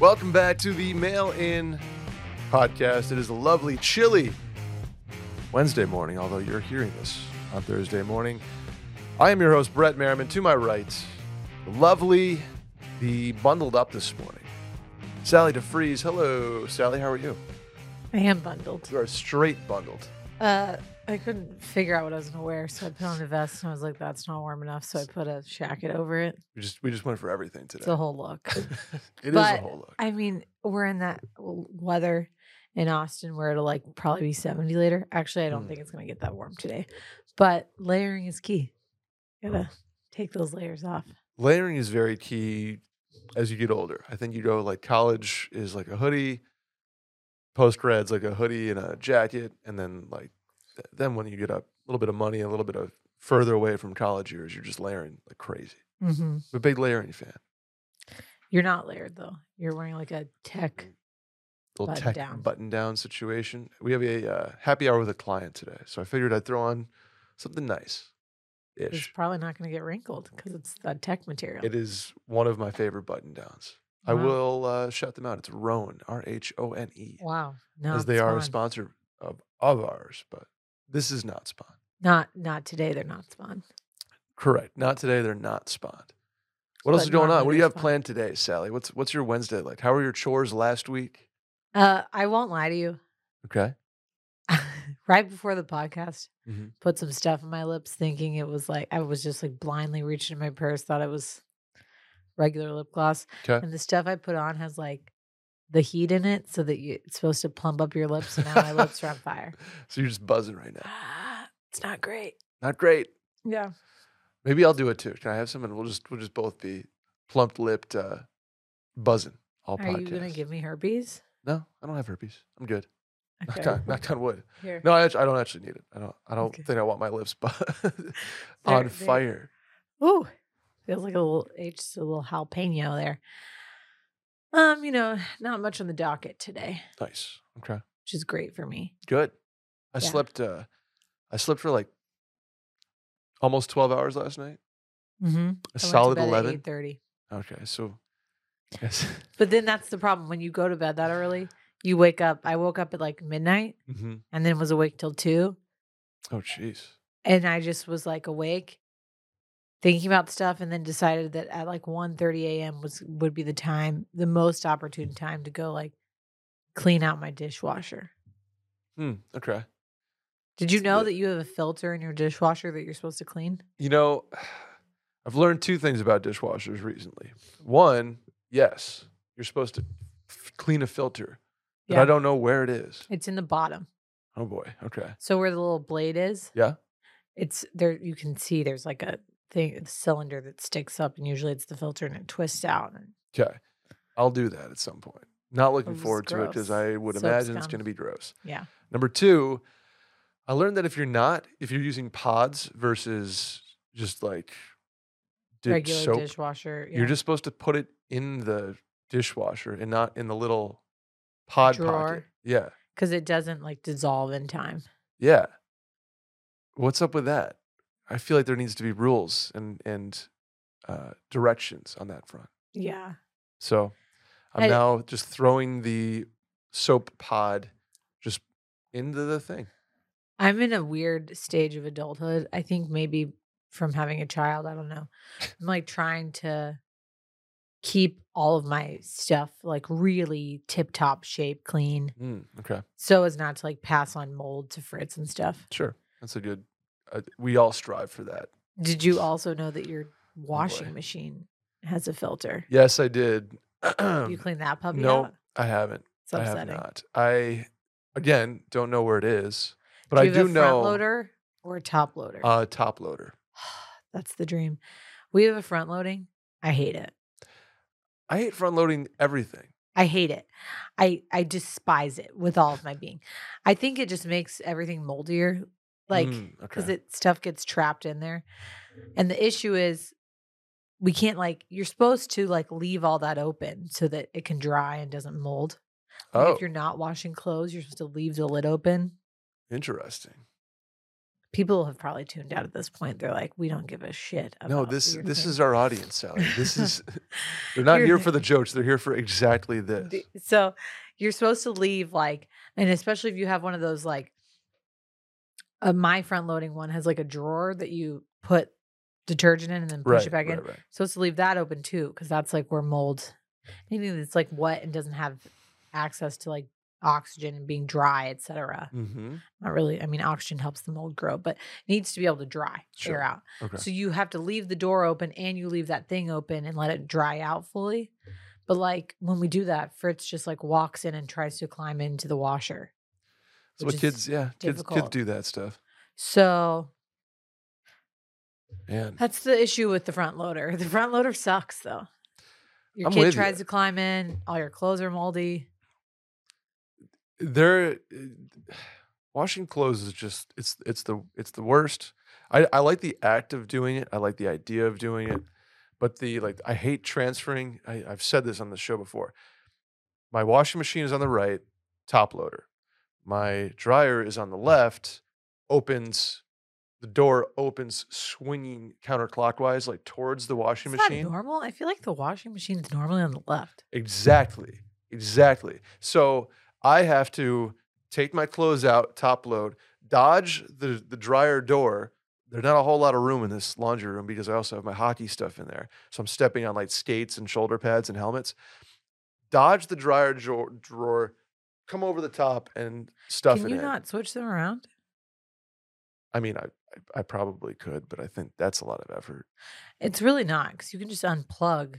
Welcome back to the Mail In podcast. It is a lovely, chilly Wednesday morning, although you're hearing this on Thursday morning. I am your host, Brett Merriman. To my right, the lovely, the bundled up this morning, Sally DeFries. Hello, Sally. How are you? I am bundled. You are straight bundled. Uh, I couldn't figure out what I was gonna wear, so I put on a vest, and I was like, "That's not warm enough," so I put a jacket over it. We just we just went for everything today. It's a whole look. It is a whole look. I mean, we're in that weather in Austin where it'll like probably be seventy later. Actually, I don't Mm. think it's gonna get that warm today, but layering is key. You Gotta take those layers off. layering is very key as you get older. I think you go like college is like a hoodie, post grad's like a hoodie and a jacket, and then like then when you get a little bit of money, a little bit of further away from college years, you're just layering like crazy. Mm-hmm. I'm a big layering fan. You're not layered though. You're wearing like a tech. Little Button tech down. button down situation. We have a uh, happy hour with a client today, so I figured I'd throw on something nice. It's probably not gonna get wrinkled because it's that tech material. It is one of my favorite button downs. I will uh, shout them out. It's Rhone, R H O N E. Wow. No, as they are a sponsor of, of ours, but this is not spawn. Not not today. They're not spawn. Correct. Not today. They're not spawned. What else is going on? What do you have spawned. planned today, Sally? What's what's your Wednesday like? How were your chores last week? Uh, I won't lie to you. Okay. right before the podcast, Mhm. put some stuff in my lips, thinking it was like I was just like blindly reaching in my purse, thought it was regular lip gloss, Okay. and the stuff I put on has like the heat in it, so that you, it's supposed to plump up your lips, and now my lips are on fire. So you're just buzzing right now. Ah, it's not great. Not great. Yeah. Maybe I'll do it too. Can I have some and we'll just we'll just both be plump lipped uh buzzing all Are you gonna give me herpes? No, I don't have herpes. I'm good. Okay. Knock, on, knock on wood. Here. No, I, actu- I don't actually need it. I don't I don't Okay. think I want my lips bu- on they're- fire. Ooh, feels like a little it's a little jalapeno there. Um, you know, not much on the docket today, Nice. Okay. which is great for me. Good. I Yeah. slept uh I slept for like almost 12 hours last night. Mm-hmm. A solid 11. Eight thirty. Okay. So yes. But then that's the problem when you go to bed that early. You wake up. I woke up at like midnight hmm and then was awake till two, Oh jeez. and I just was like awake, thinking about stuff, and then decided that at like 1.30 a.m. was would be the time, the most opportune time to go like clean out my dishwasher. Hmm. Okay. Did you know that you have a filter in your dishwasher that you're supposed to clean? You know, I've learned two things about dishwashers recently. One, yes, you're supposed to f- clean a filter, but I don't know where it is. It's in the bottom. Oh boy. Okay. So where the little blade is, Yeah. it's there. You can see there's like a thing, cylinder that sticks up, and usually it's the filter, and it twists out. Okay. I'll do that at some point. Not looking forward to it because. I would imagine it's going to be gross. yeah, Number two, I learned that if you're not, if you're using pods versus just like regular soap, dishwasher. Yeah. you're just supposed to put it in the dishwasher and not in the little pod pocket. Drawer. Yeah. because it doesn't like dissolve in time. Yeah. What's up with that? I feel like there needs to be rules and and uh, directions on that front. Yeah, So I'm I- now just throwing the soap pod just into the thing. I'm in a weird stage of adulthood. I think maybe from having a child. I don't know. I'm like trying to keep all of my stuff like really tip top shape, clean. Mm, okay. so as not to like pass on mold to Fritz and stuff. Sure. That's a good. Uh, we all strive for that. Did you also know that your washing Oh, boy. machine has a filter? Yes, I did. you clean that puppy no, out? I haven't. It's I have upsetting. not. I again don't know where it is, but do I you do have a front know loader or a top loader? uh, top loader. That's the dream. We have a front loading. I hate it. I hate front loading everything. I hate it. I I despise it with all of my being. I think it just makes everything moldier, like Mm, because okay. it stuff gets trapped in there. And the issue is, we can't like you're supposed to like leave all that open so that it can dry and doesn't mold. Like oh, if you're not washing clothes, you're supposed to leave the lid open. interesting. People have probably tuned out at this point. They're like, we don't give a shit. About No, this this thing." is our audience, Sally. This is they're not You're here for the jokes. They're here for exactly this. So you're supposed to leave like, and especially if you have one of those like, uh, my front loading one has like a drawer that you put detergent in and then push Right, it back in. right, right. Supposed to leave that open too, because that's like where mold, anything that's like wet and doesn't have access to like oxygen and being dry, etc. Mm-hmm. Not really. I mean, oxygen helps the mold grow, but needs to be able to dry Sure. air out. Okay. So you have to leave the door open and you leave that thing open and let it dry out fully. But like when we do that, Fritz just like walks in and tries to climb into the washer. Which what kids, yeah, kids, kids do that stuff. So Man, that's the issue with the front loader. The front loader sucks though. Your I'm kid tries ya. to climb in, all your clothes are moldy. they're uh, washing clothes is just it's it's the it's the worst. I I like the act of doing it. I like the idea of doing it, but the like I hate transferring. I, I've said this on the show before. My washing machine is on the right, top loader. My dryer is on the left, opens. The door opens, swinging counterclockwise, like towards the washing Is machine. normal? I feel like the washing machine's normally on the left. Exactly. Exactly. So I have to take my clothes out, top load, dodge the, the dryer door. There's not a whole lot of room in this laundry room because I also have my hockey stuff in there. So I'm stepping on like skates and shoulder pads and helmets. Dodge the dryer drawer, drawer come over the top and stuff Can it you in. not switch them around? I mean, I, I I probably could, but I think that's a lot of effort. It's really not because you can just unplug.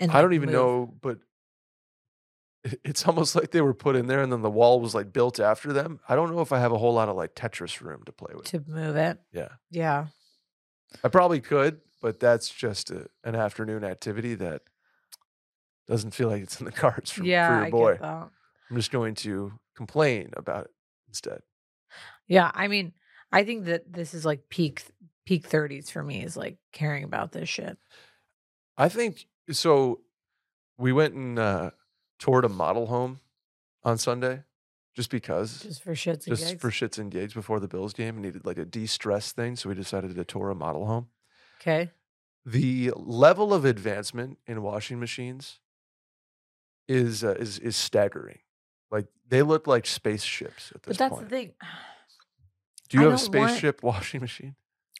And I don't even move. know, but it- it's almost like they were put in there and then the wall was like built after them. I don't know if I have a whole lot of like Tetris room to play with. to move it. Yeah. Yeah. I probably could, but that's just a, an afternoon activity that doesn't feel like it's in the cards for, yeah. for your I boy. get that. I'm just going to complain about it instead. Yeah. I mean, I think that this is like peak peak 30s for me is like caring about this shit. I think so. We went and uh, toured a model home on Sunday just because. Just for shits and just gigs. for shits and gigs before the Bills game and needed like a de-stress thing. So we decided to tour a model home. okay. The level of advancement in washing machines is uh, is is staggering. Like they look like spaceships at this point. But that's point. the thing. Do you I have a don't want- spaceship washing machine?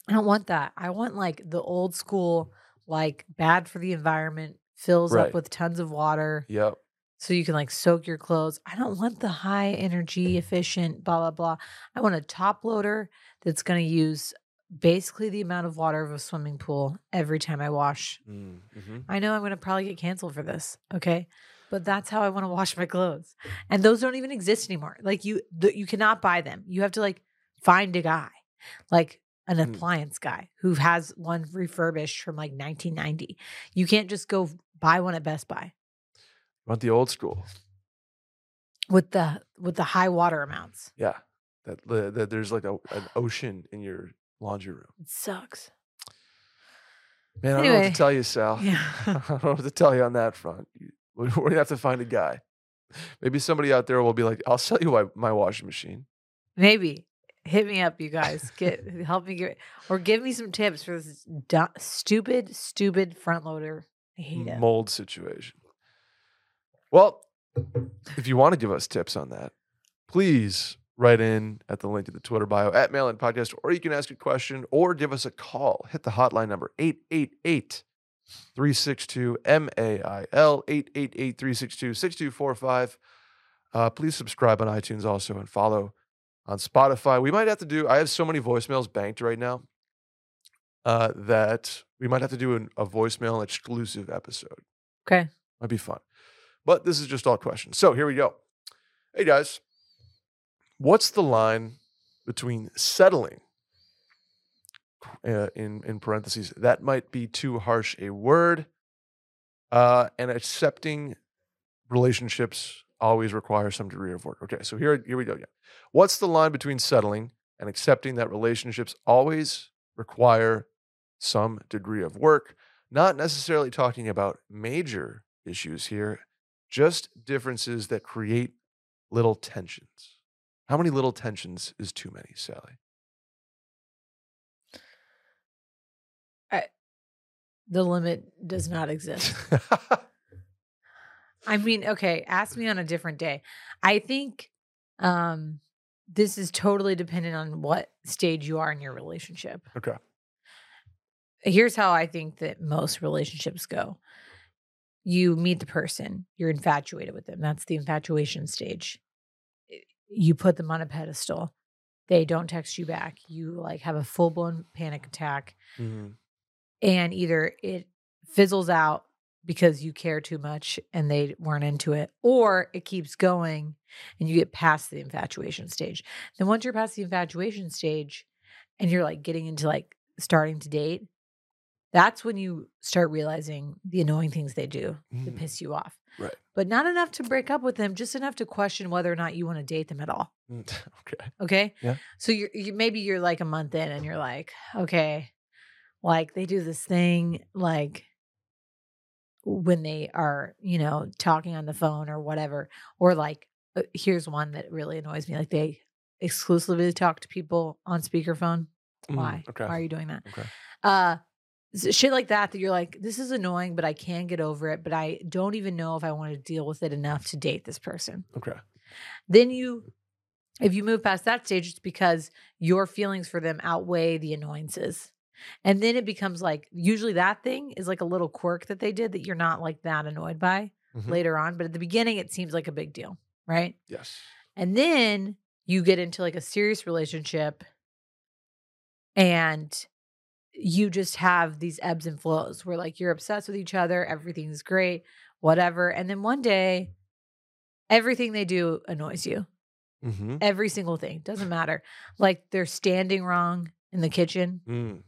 I don't want that. I want like the old school, like bad for the environment, fills Right. up with tons of water. Yep. so you can like soak your clothes. I don't want the high energy efficient blah blah blah. I want a top loader that's going to use basically the amount of water of a swimming pool every time I wash. Mm-hmm. I know I'm going to probably get canceled for this, okay? But that's how I want to wash my clothes. And those don't even exist anymore. Like you the, you cannot buy them. You have to like find a guy. Like an Mm. appliance guy who has one refurbished from like 1990. You can't just go buy one at Best Buy Want the old school? with the with the high water amounts. Yeah. That, that there's like a, an ocean in your laundry room. It sucks. Man, I don't know what to tell you, Sal. yeah. I don't know what to tell you on that front. You- We're we're gonna have to find a guy. Maybe somebody out there will be like, "I'll sell you my, my washing machine." Maybe hit me up, you guys. Get help me get or give me some tips for this du- stupid, stupid front loader. I hate it. mold situation. Well, if you want to give us tips on that, please write in at the link to the Twitter bio at Mail Mailin Podcast, or you can ask a question or give us a call. Hit the hotline number 888 362 MAIL 888 362 6245. Uh, Please subscribe on iTunes also and follow on Spotify. We might have to do, I have so many voicemails banked right now uh, that we might have to do an, a voicemail exclusive episode. Okay. Might be fun. But this is just all questions. So here we go. Hey guys, what's the line between settling, uh, in in parentheses, that might be too harsh a word, uh, and accepting relationships always requires some degree of work. Okay, so here here we go again. What's the line between settling and accepting that relationships always require some degree of work? Not necessarily talking about major issues here, just differences that create little tensions. How many little tensions is too many, Sally? The limit does not exist. I mean, okay, ask me on a different day. I think um this is totally dependent on what stage you are in your relationship. okay. Here's how I think that most relationships go. You meet the person, you're infatuated with them. That's the infatuation stage. You put them on a pedestal. They don't text you back. You like have a full-blown panic attack Mhm. And either it fizzles out because you care too much and they weren't into it, or it keeps going and you get past the infatuation stage. Then once you're past the infatuation stage and you're like getting into like starting to date, that's when you start realizing the annoying things they do that Mm. piss you off. Right. But not enough to break up with them, just enough to question whether or not you want to date them at all. Mm, okay. Okay. Yeah. So you're you, maybe you're like a month in and you're like, okay, like they do this thing like when they are, you know, talking on the phone or whatever, or like uh, here's one that really annoys me, like they exclusively talk to people on speakerphone. Mm, Why? Okay. Why are you doing that? Okay. Uh shit like that that you're like this is annoying but I can get over it but I don't even know if I want to deal with it enough to date this person Okay. then you if you move past that stage it's because your feelings for them outweigh the annoyances and then it becomes like usually that thing is like a little quirk that they did that you're not like that annoyed by Mhm. later on but at the beginning it seems like a big deal right Yes. and then you get into like a serious relationship and you just have these ebbs and flows where like you're obsessed with each other, everything's great, whatever. And then one day, everything they do annoys you. Mm-hmm. Every single thing doesn't matter. Like they're standing wrong in the kitchen, Mm.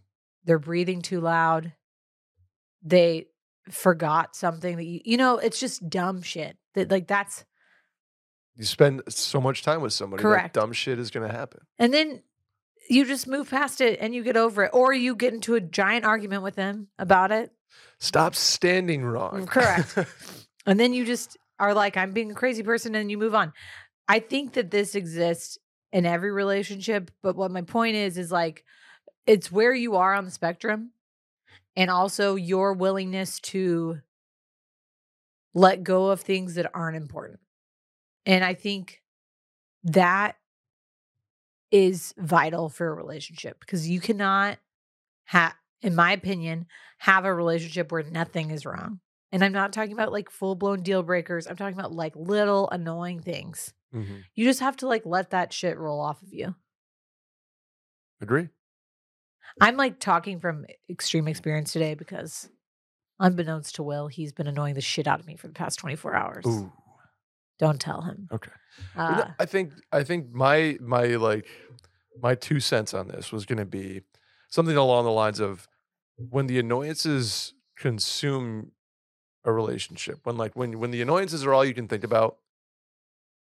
They're breathing too loud, they forgot something that you, you know, it's just dumb shit. That like that's You spend so much time with somebody. Correct. That dumb shit is going to happen. And then you just move past it and you get over it. Or you get into a giant argument with them about it. Stop standing wrong. Mm, correct. And then you just are like, I'm being a crazy person and you move on. I think that this exists in every relationship. But what my point is, is like, it's where you are on the spectrum and also your willingness to let go of things that aren't important. And I think that is vital for a relationship because you cannot have, in my opinion, have a relationship where nothing is wrong. And I'm not talking about like full blown deal breakers. I'm talking about like little annoying things. Mhm. You just have to like let that shit roll off of you. Agree. I'm like talking from extreme experience today because unbeknownst to Will, he's been annoying the shit out of me for the past 24 hours. Ooh. Don't tell him. Okay. Uh, I think I think my my like my two cents on this was going to be something along the lines of when the annoyances consume a relationship when like when when the annoyances are all you can think about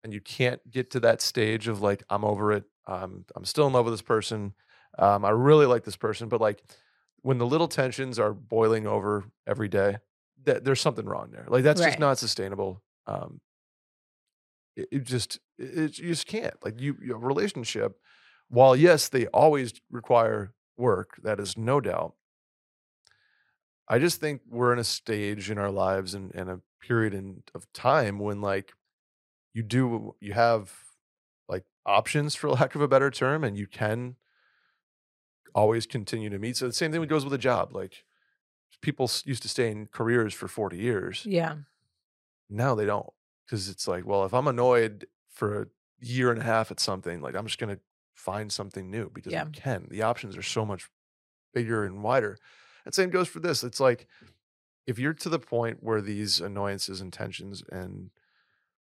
and you can't get to that stage of like I'm over it um, I'm still in love with this person um, I really like this person but like when the little tensions are boiling over every day that there's something wrong there like that's Right. just not sustainable um, it, it just it, it- you just can't like you your relationship while yes they always require work that is no doubt i just think we're in a stage in our lives and, and a period in, of time when like you do you have like options for lack of a better term and you can always continue to meet so the same thing goes with a job like people used to stay in careers for 40 years yeah. now they don't because it's like well if i'm annoyed for a year and a half at something like i'm just going to find something new because Yeah. you can the options are so much bigger and wider and same goes for this it's like if you're to the point where these annoyances and tensions and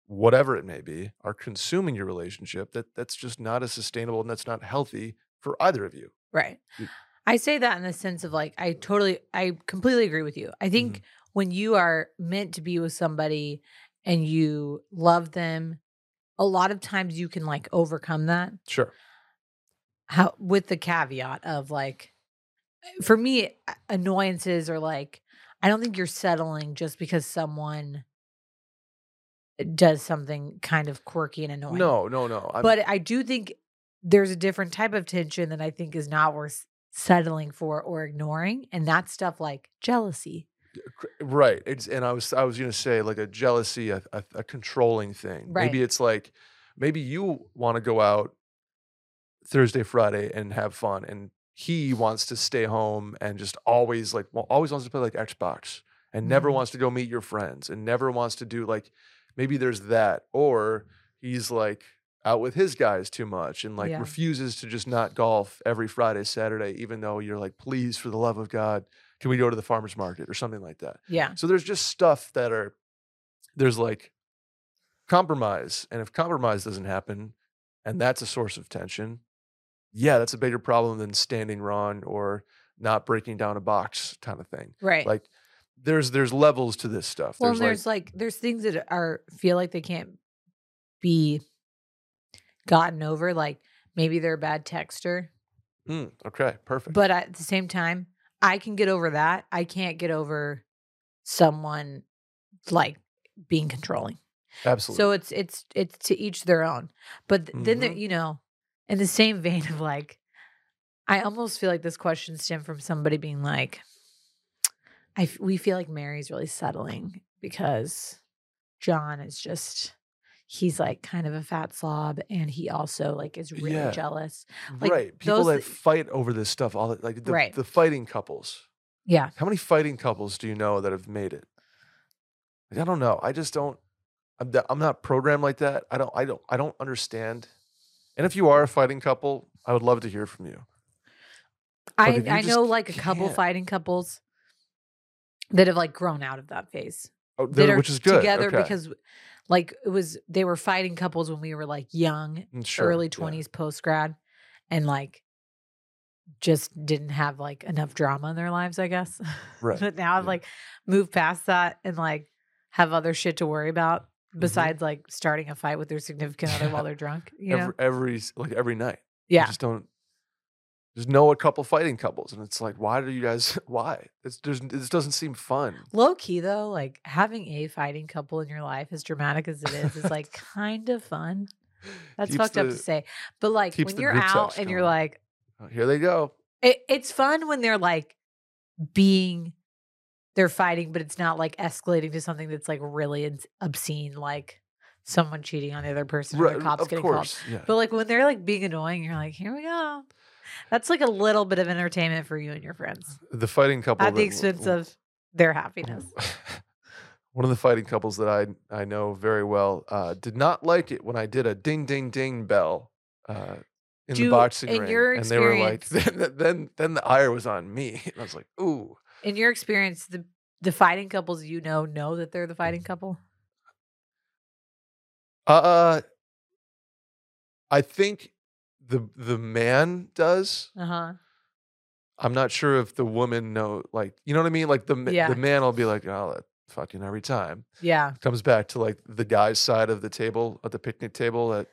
whatever it may be are consuming your relationship that that's just not as sustainable and that's not healthy for either of you Right. Mm. I say that in the sense of like, I totally, I completely agree with you. I think mm-hmm. when you are meant to be with somebody and you love them, a lot of times you can like overcome that. sure How with the caveat of like, eh, for me, annoyances are like, I don't think you're settling just because someone does something kind of quirky and annoying. No, no, no. I'm, but I do think there's a different type of tension that I think is not worth settling for or ignoring, and that's stuff like jealousy. right. It's and I was I was gonna say like a jealousy, a, a, a controlling thing. Right. Maybe it's like maybe you want to go out Thursday, Friday, and have fun, and he wants to stay home and just always like well, always wants to play like Xbox and never Mhm. wants to go meet your friends and never wants to do like maybe there's that or he's like out with his guys too much and like Yeah. refuses to just not golf every Friday, Saturday, even though you're like, please, for the love of God, can we go to the farmer's market or something like that? Yeah. So there's just stuff that are there's like compromise. And if compromise doesn't happen and that's a source of tension, yeah, that's a bigger problem than standing wrong or not breaking down a box kind of thing. Right. Like there's there's levels to this stuff. well, there's, there's like, there's things that are feel like they can't be gotten over. Like maybe they're a bad texter, mm, okay, perfect. but at the same time, I can get over that. I can't get over someone like being controlling. Absolutely. So it's it's it's to each their own. But th- then there, Mhm. you know, in the same vein of like, I almost feel like this question stemmed from somebody being like, I f- we feel like Mary's really settling because John is just he's like kind of a fat slob and he also like is really Yeah. jealous. like, right. People those that fight over this stuff all the, like the, Right. the fighting couples. Yeah. How many fighting couples do you know that have made it? Like, I don't know. I just don't. I'm, I'm not programmed like that. I don't. I don't. I don't understand. And if you are a fighting couple, I would love to hear from you. I I know like a couple can't- fighting couples that have like grown out of that phase. Oh, that are which is good. together okay. because like it was they were fighting couples when we were like young Mm, sure, early yeah. 20s post grad and like just didn't have like enough drama in their lives i guess Right, but now i've yeah. like moved past that and like have other shit to worry about Mm-hmm. besides like starting a fight with their significant other while they're drunk you know every, every like every night. You yeah just don't. Just know a couple fighting couples, and it's like, why do you guys? Why? It's there's this doesn't seem fun. low key though like having a fighting couple in your life as dramatic as it is is like kind of fun that's Keeps fucked up to say but like when you're out and you're like Oh, Here they go. It, it's fun when they're like being, they're fighting, but it's not like escalating to something that's like really obscene, like someone cheating on the other person or Right, the cops of getting called. yeah. But like when they're like being annoying, you're like, here we go. That's like a little bit of entertainment for you and your friends the fighting couple at the that- expense of their happiness. One of the fighting couples that I I know very well uh, did not like it when I did a ding ding ding bell uh, in Do- the boxing in ring, your and they were like, then, then then the ire was on me, and I was like, ooh, In your experience, the the fighting couples you know know that they're the fighting couple. uh, I think the the man does. Uh huh. I'm not sure if the woman know, like, you know what I mean? Like the Yeah. the man will be like, oh, that fucking every time. Yeah. Comes back to like the guy's side of the table at the picnic table at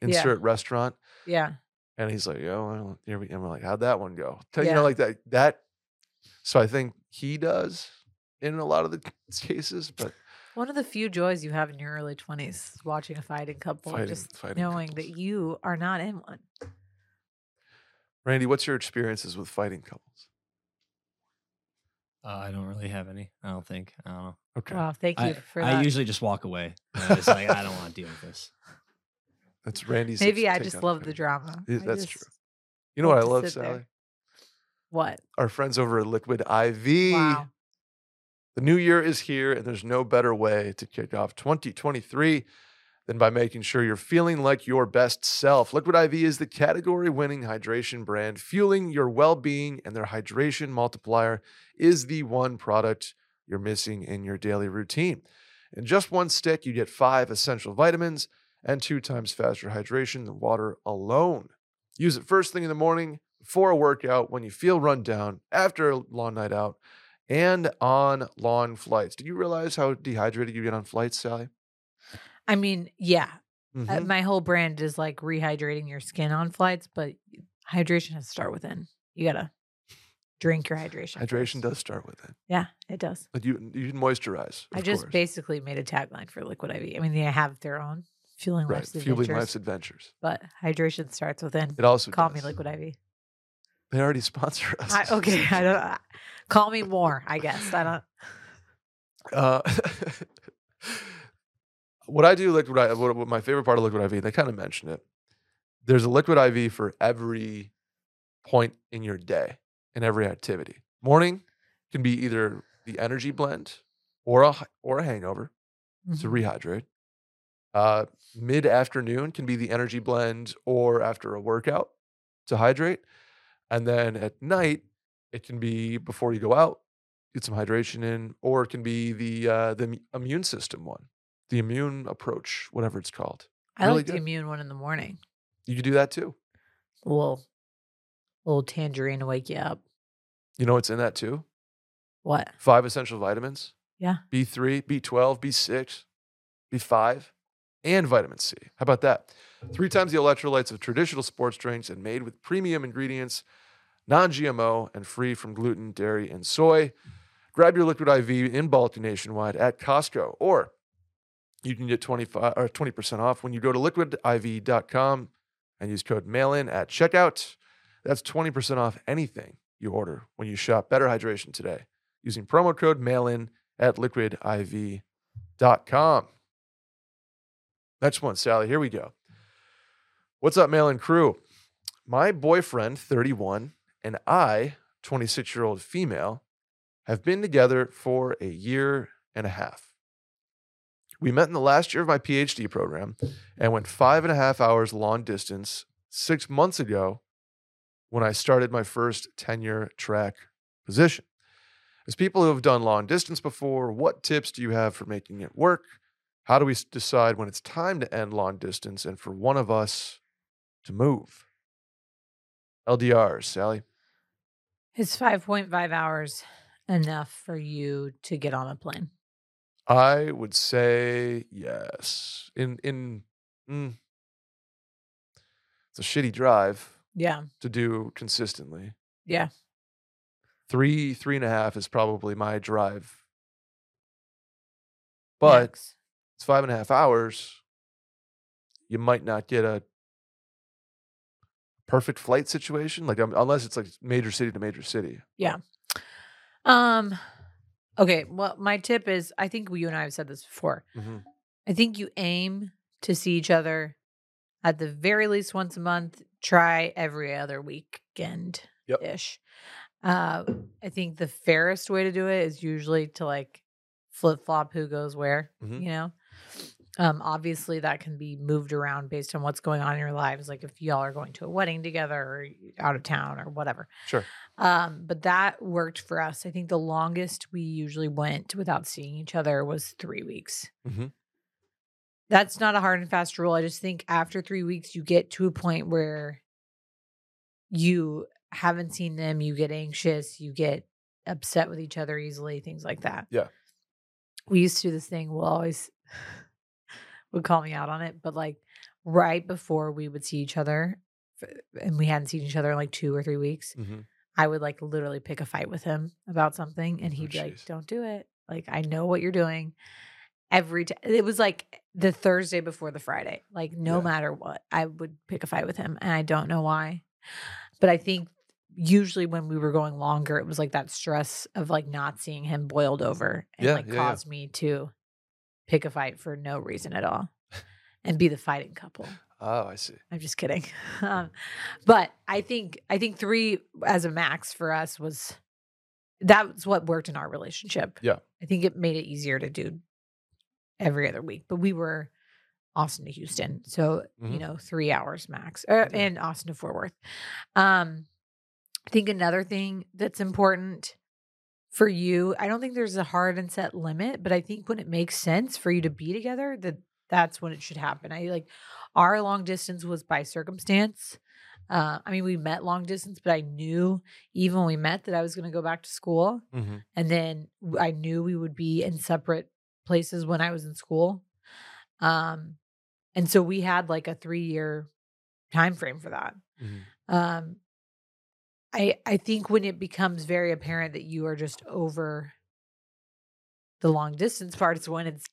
Yeah. insert restaurant. Yeah. And he's like, "Yo," well, here we, and we're like, "How'd that one go?" Tell you Yeah. know, like that. That. So I think he does in a lot of the cases, but One of the few joys you have in your early 20s is watching a fighting couple, Fighting- just fighting knowing couples. that you are not in one. Randy, what's your experiences with fighting couples? Uh, I don't really have any. I don't think. I don't know. Okay, Wow, thank you I, for I usually just walk away. I'm just like I don't want to deal with this. that's Randy's. Maybe I just on love the drama. Yeah, that's true. You know what I love to love, sit there. Sally? What? Our friends over at Liquid IV. Wow. The new year is here, and there's no better way to kick off 2023 than by making sure you're feeling like your best self. Liquid IV is the category winning hydration brand, fueling your well being, and their hydration multiplier is the one product you're missing in your daily routine. In just one stick, you get five essential vitamins and two times faster hydration than water alone. Use it first thing in the morning, before a workout, when you feel run down, after a long night out, and on long flights. Do you realize how dehydrated you get on flights, Sally? I mean, yeah. uh, Mhm. my whole brand is like rehydrating your skin on flights, but hydration has to start within. You gotta drink your hydration. Hydration first. does start with it. Yeah, it does. But you you moisturize. I just course. basically made a tagline for Liquid IV. I mean, they have their own fueling right. life's Fueling adventures, life's adventures. but hydration starts within. It also Call does. me Liquid IV. They already sponsor us. I, okay, I don't. I- call me more. I guess I don't. Uh, what I do liquid I what, what my favorite part of liquid IV, they kind of mentioned it. There's a liquid IV for every point in your day and every activity. Morning can be either the energy blend or a or a hangover to Mhm. rehydrate. Uh, Mid afternoon can be the energy blend or after a workout to hydrate. And then at night, it can be before you go out, get some hydration in, or it can be the uh, the immune system one, the immune approach, whatever it's called. I really like the immune one in the morning. You can do that too. A little, little tangerine to wake you up. You know what's in that too? What? Five essential vitamins. Yeah. B3, B12, B6, B5, and vitamin C. How about that? Three times the electrolytes of traditional sports drinks and made with premium ingredients, non GMO, and free from gluten, dairy, and soy. Grab your liquid IV in bulk nationwide at Costco, or you can get 25 or 20% off when you go to liquidiv.com and use code MAILIN at checkout. That's 20% off anything you order when you shop Better Hydration today using promo code MAILIN at liquidiv.com. Next one, Sally. Here we go. What's up, Mail In crew? My boyfriend, 31, and I, 26 year old female, have been together for a year and a half. We met in the last year of my PhD program and went five and a half hours long distance six months ago when I started my first tenure track position. As people who have done long distance before, what tips do you have for making it work? How do we decide when it's time to end long distance and for one of us to move? LDRs, Sally. Is five point five hours enough for you to get on a plane? I would say yes. In in mm, it's a shitty drive Yeah, to do consistently. yeah. Three three and a half is probably my drive, but Max. it's five and a half hours. You might not get a perfect flight situation, like um, unless it's like major city to major city. Yeah. Um. Okay. Well, my tip is I think you and I have said this before. Mhm. I think you aim to see each other at the very least once a month. Try every other weekend Yep. ish. Uh, I think the fairest way to do it is usually to like flip flop who goes where. Mhm. You know. Um, obviously that can be moved around based on what's going on in your lives. Like if y'all are going to a wedding together or out of town or whatever. Sure. Um, but that worked for us. I think the longest we usually went without seeing each other was three weeks. Mhm. That's not a hard and fast rule. I just think after three weeks, you get to a point where you haven't seen them, you get anxious, you get upset with each other easily, things like that. Yeah. We used to do this thing, we'll always would call me out on it, but like right before we would see each other, and we hadn't seen each other in like two or three weeks, Mhm. I would like literally pick a fight with him about something and Oh, he'd be like. Don't do it. Like, I know what you're doing. Every time it was like the Thursday before the Friday. Like, no Yeah. matter what, I would pick a fight with him. And I don't know why. But I think usually when we were going longer, it was like that stress of like not seeing him boiled over and Yeah, like yeah. caused me to pick a fight for no reason at all and be the fighting couple. Oh, I see. I'm just kidding. Um, but I think I think three as a max for us was that's what worked in our relationship. Yeah. I think it made it easier to do every other week. But we were Austin to Houston, so you Mhm. know three hours max, uh, and Austin to Fort Worth. Um, I think another thing that's important for you, I don't think there's a hard and set limit, but I think when it makes sense for you to be together, that that's when it should happen. I like our long distance was by circumstance. Uh, I mean, we met long distance, but I knew even when we met that I was going to go back to school, hmm and then I knew we would be in separate places when I was in school. Um, and so we had like a three year time frame for that. hmm Um, I I think when it becomes very apparent that you are just over the long distance part is when it's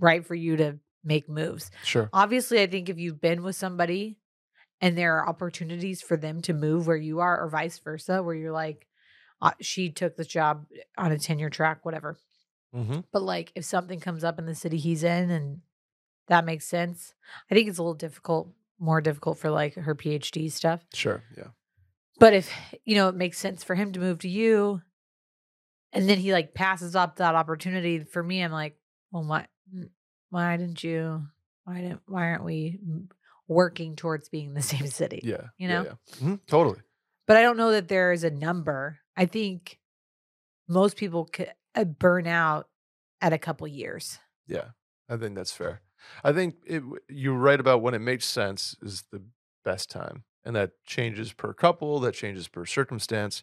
right for you to make moves. Sure. Obviously, I think if you've been with somebody and there are opportunities for them to move where you are or vice versa where you're like uh, she took this job on a tenure track whatever. Mm-hmm. But like if something comes up in the city he's in and that makes sense. I think it's a little difficult, more difficult for like her PhD stuff. Sure. Yeah. But if you know it makes sense for him to move to you, and then he like passes up that opportunity for me, I'm like, well, why, why didn't you? Why didn't? Why aren't we working towards being in the same city? Yeah. You yeah, know? yeah. Mhm, Totally. But I don't know that there is a number. I think most people c- uh, burn out at a couple years. Yeah. I think that's fair. I think it, you're right about when it makes sense is the best time. And that changes per couple, that changes per circumstance.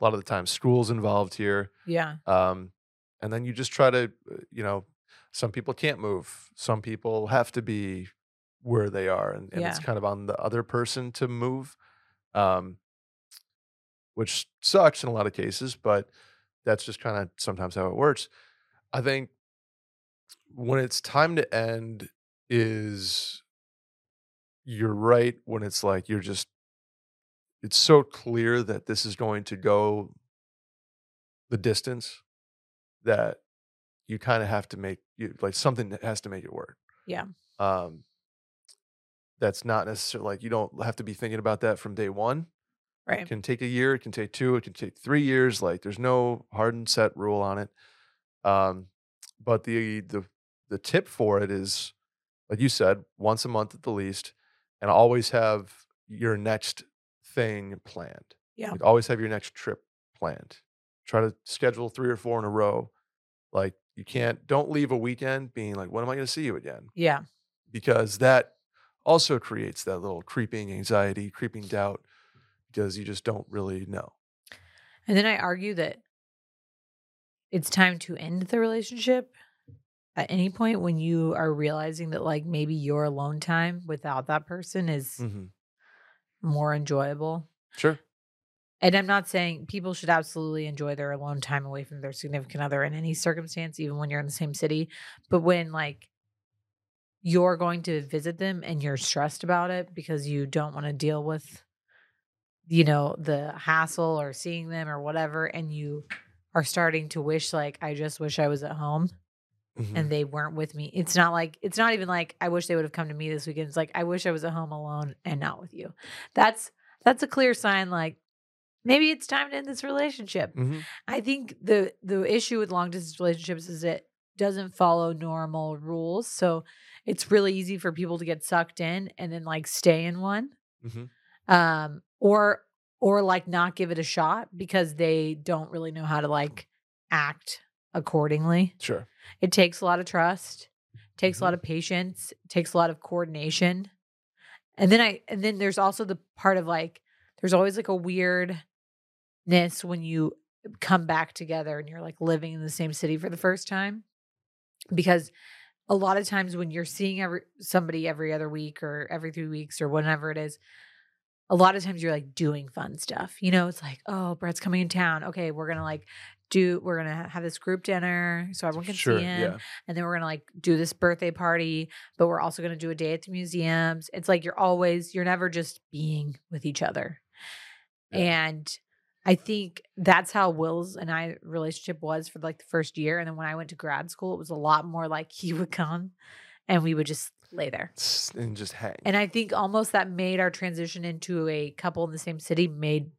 A lot of the time, school's involved here. Yeah, Um, and then you just try to, uh, you know, some people can't move. Some people have to be where they are. And, and it's kind of on the other person to move, um, which sucks in a lot of cases, but that's just kind of sometimes how it works. I think when it's time to end is you're right when it's like you're just it's so clear that this is going to go the distance that you kind of have to make you like something that has to make it work Yeah. um that's not necessarily like you don't have to be thinking about that from day one Right. it can take a year it can take two it can take three years like there's no hard and set rule on it um but the the the tip for it is like you said once a month at the least and always have your next thing planned. Yeah. like always have your next trip planned. Try to schedule three or four in a row. Like you can't don't leave a weekend being like when am i going to see you again? Yeah. because that also creates that little creeping anxiety creeping doubt because you just don't really know. And then I argue that it's time to end the relationship at any point when you are realizing that like maybe your alone time without that person is hmm more enjoyable. sure And I'm not saying people should absolutely enjoy their alone time away from their significant other in any circumstance, even when you're in the same city. But when like you're going to visit them and you're stressed about it because you don't want to deal with, you know, the hassle or seeing them or whatever, and you are starting to wish, like, I just wish I was at home Mhm. and they weren't with me. It's not like it's not even like I wish they would have come to me this weekend. It's like I wish I was at home alone and not with you. That's that's a clear sign like maybe it's time to end this relationship. Mhm. I think the the issue with long distance relationships is it doesn't follow normal rules. So it's really easy for people to get sucked in and then like stay in one. Mhm. Um or or like not give it a shot because they don't really know how to like act accordingly. sure It takes a lot of trust, takes a mm-hmm. lot of patience, takes a lot of coordination. And then I and then there's also the part of like there's always like a weirdness when you come back together and you're like living in the same city for the first time. Because a lot of times when you're seeing every somebody every other week or every 3 weeks or whatever it is, a lot of times you're like doing fun stuff. You know, it's like, oh, Brett's coming in town. Okay, we're gonna like do we're gonna have this group dinner so everyone can sure see him yeah. and then we're gonna like do this birthday party but we're also gonna do a day at the museums. It's like you're always you're never just being with each other. Yeah. and i think that's how will's and i relationship was for like the first year and then when i went to grad school it was a lot more like he would come and we would just lay there. And just hang. And i think almost that made our transition into a couple in the same city made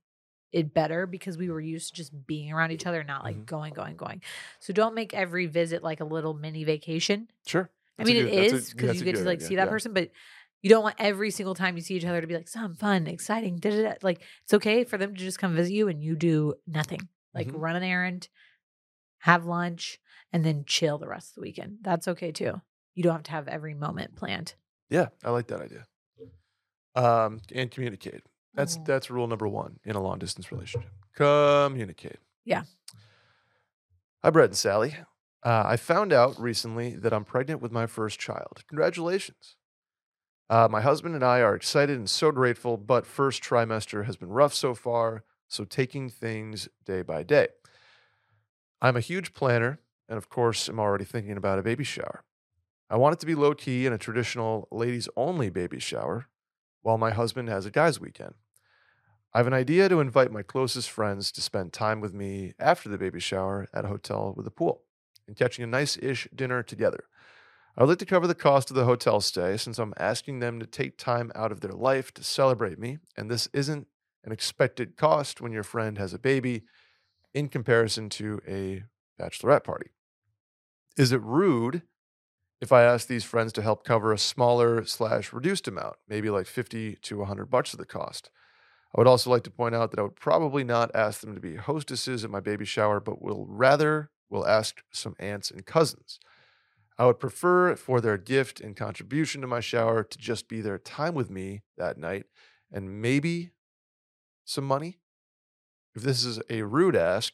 it better because we were used to just being around each other not like Mhm. going going going so don't make every visit like a little mini vacation sure I That's a mean, good- it yeah, because you get to like idea, see that yeah. person, but you don't want every single time you see each other to be like something fun, exciting. Da, da, da. Like it's okay for them to just come visit you and you do nothing, like Mhm. run an errand, have lunch, and then chill the rest of the weekend. That's okay too. You don't have to have every moment planned. yeah i like that idea um and communicate that's Mhm. that's rule number one in a long distance relationship communicate Yeah. hi brett and sally uh, i found out recently that i'm pregnant with my first child congratulations uh, my husband and i are excited and so grateful but first trimester has been rough so far So taking things day by day. I'm a huge planner, and of course, I'm already thinking about a baby shower. I want it to be low key and a traditional ladies only baby shower, while my husband has a guys' weekend. I have an idea to invite my closest friends to spend time with me after the baby shower at a hotel with a pool and catching a nice ish dinner together. I would like to cover the cost of the hotel stay since I'm asking them to take time out of their life to celebrate me, and this isn't an expected cost when your friend has a baby in comparison to a bachelorette party. Is it rude if I ask these friends to help cover a smaller slash reduced amount, maybe like 50 to 100 bucks of the cost? I would also like to point out that I would probably not ask them to be hostesses at my baby shower, but will rather will ask some aunts and cousins. I would prefer for their gift and contribution to my shower to just be their time with me that night and maybe some money. If this is a rude ask,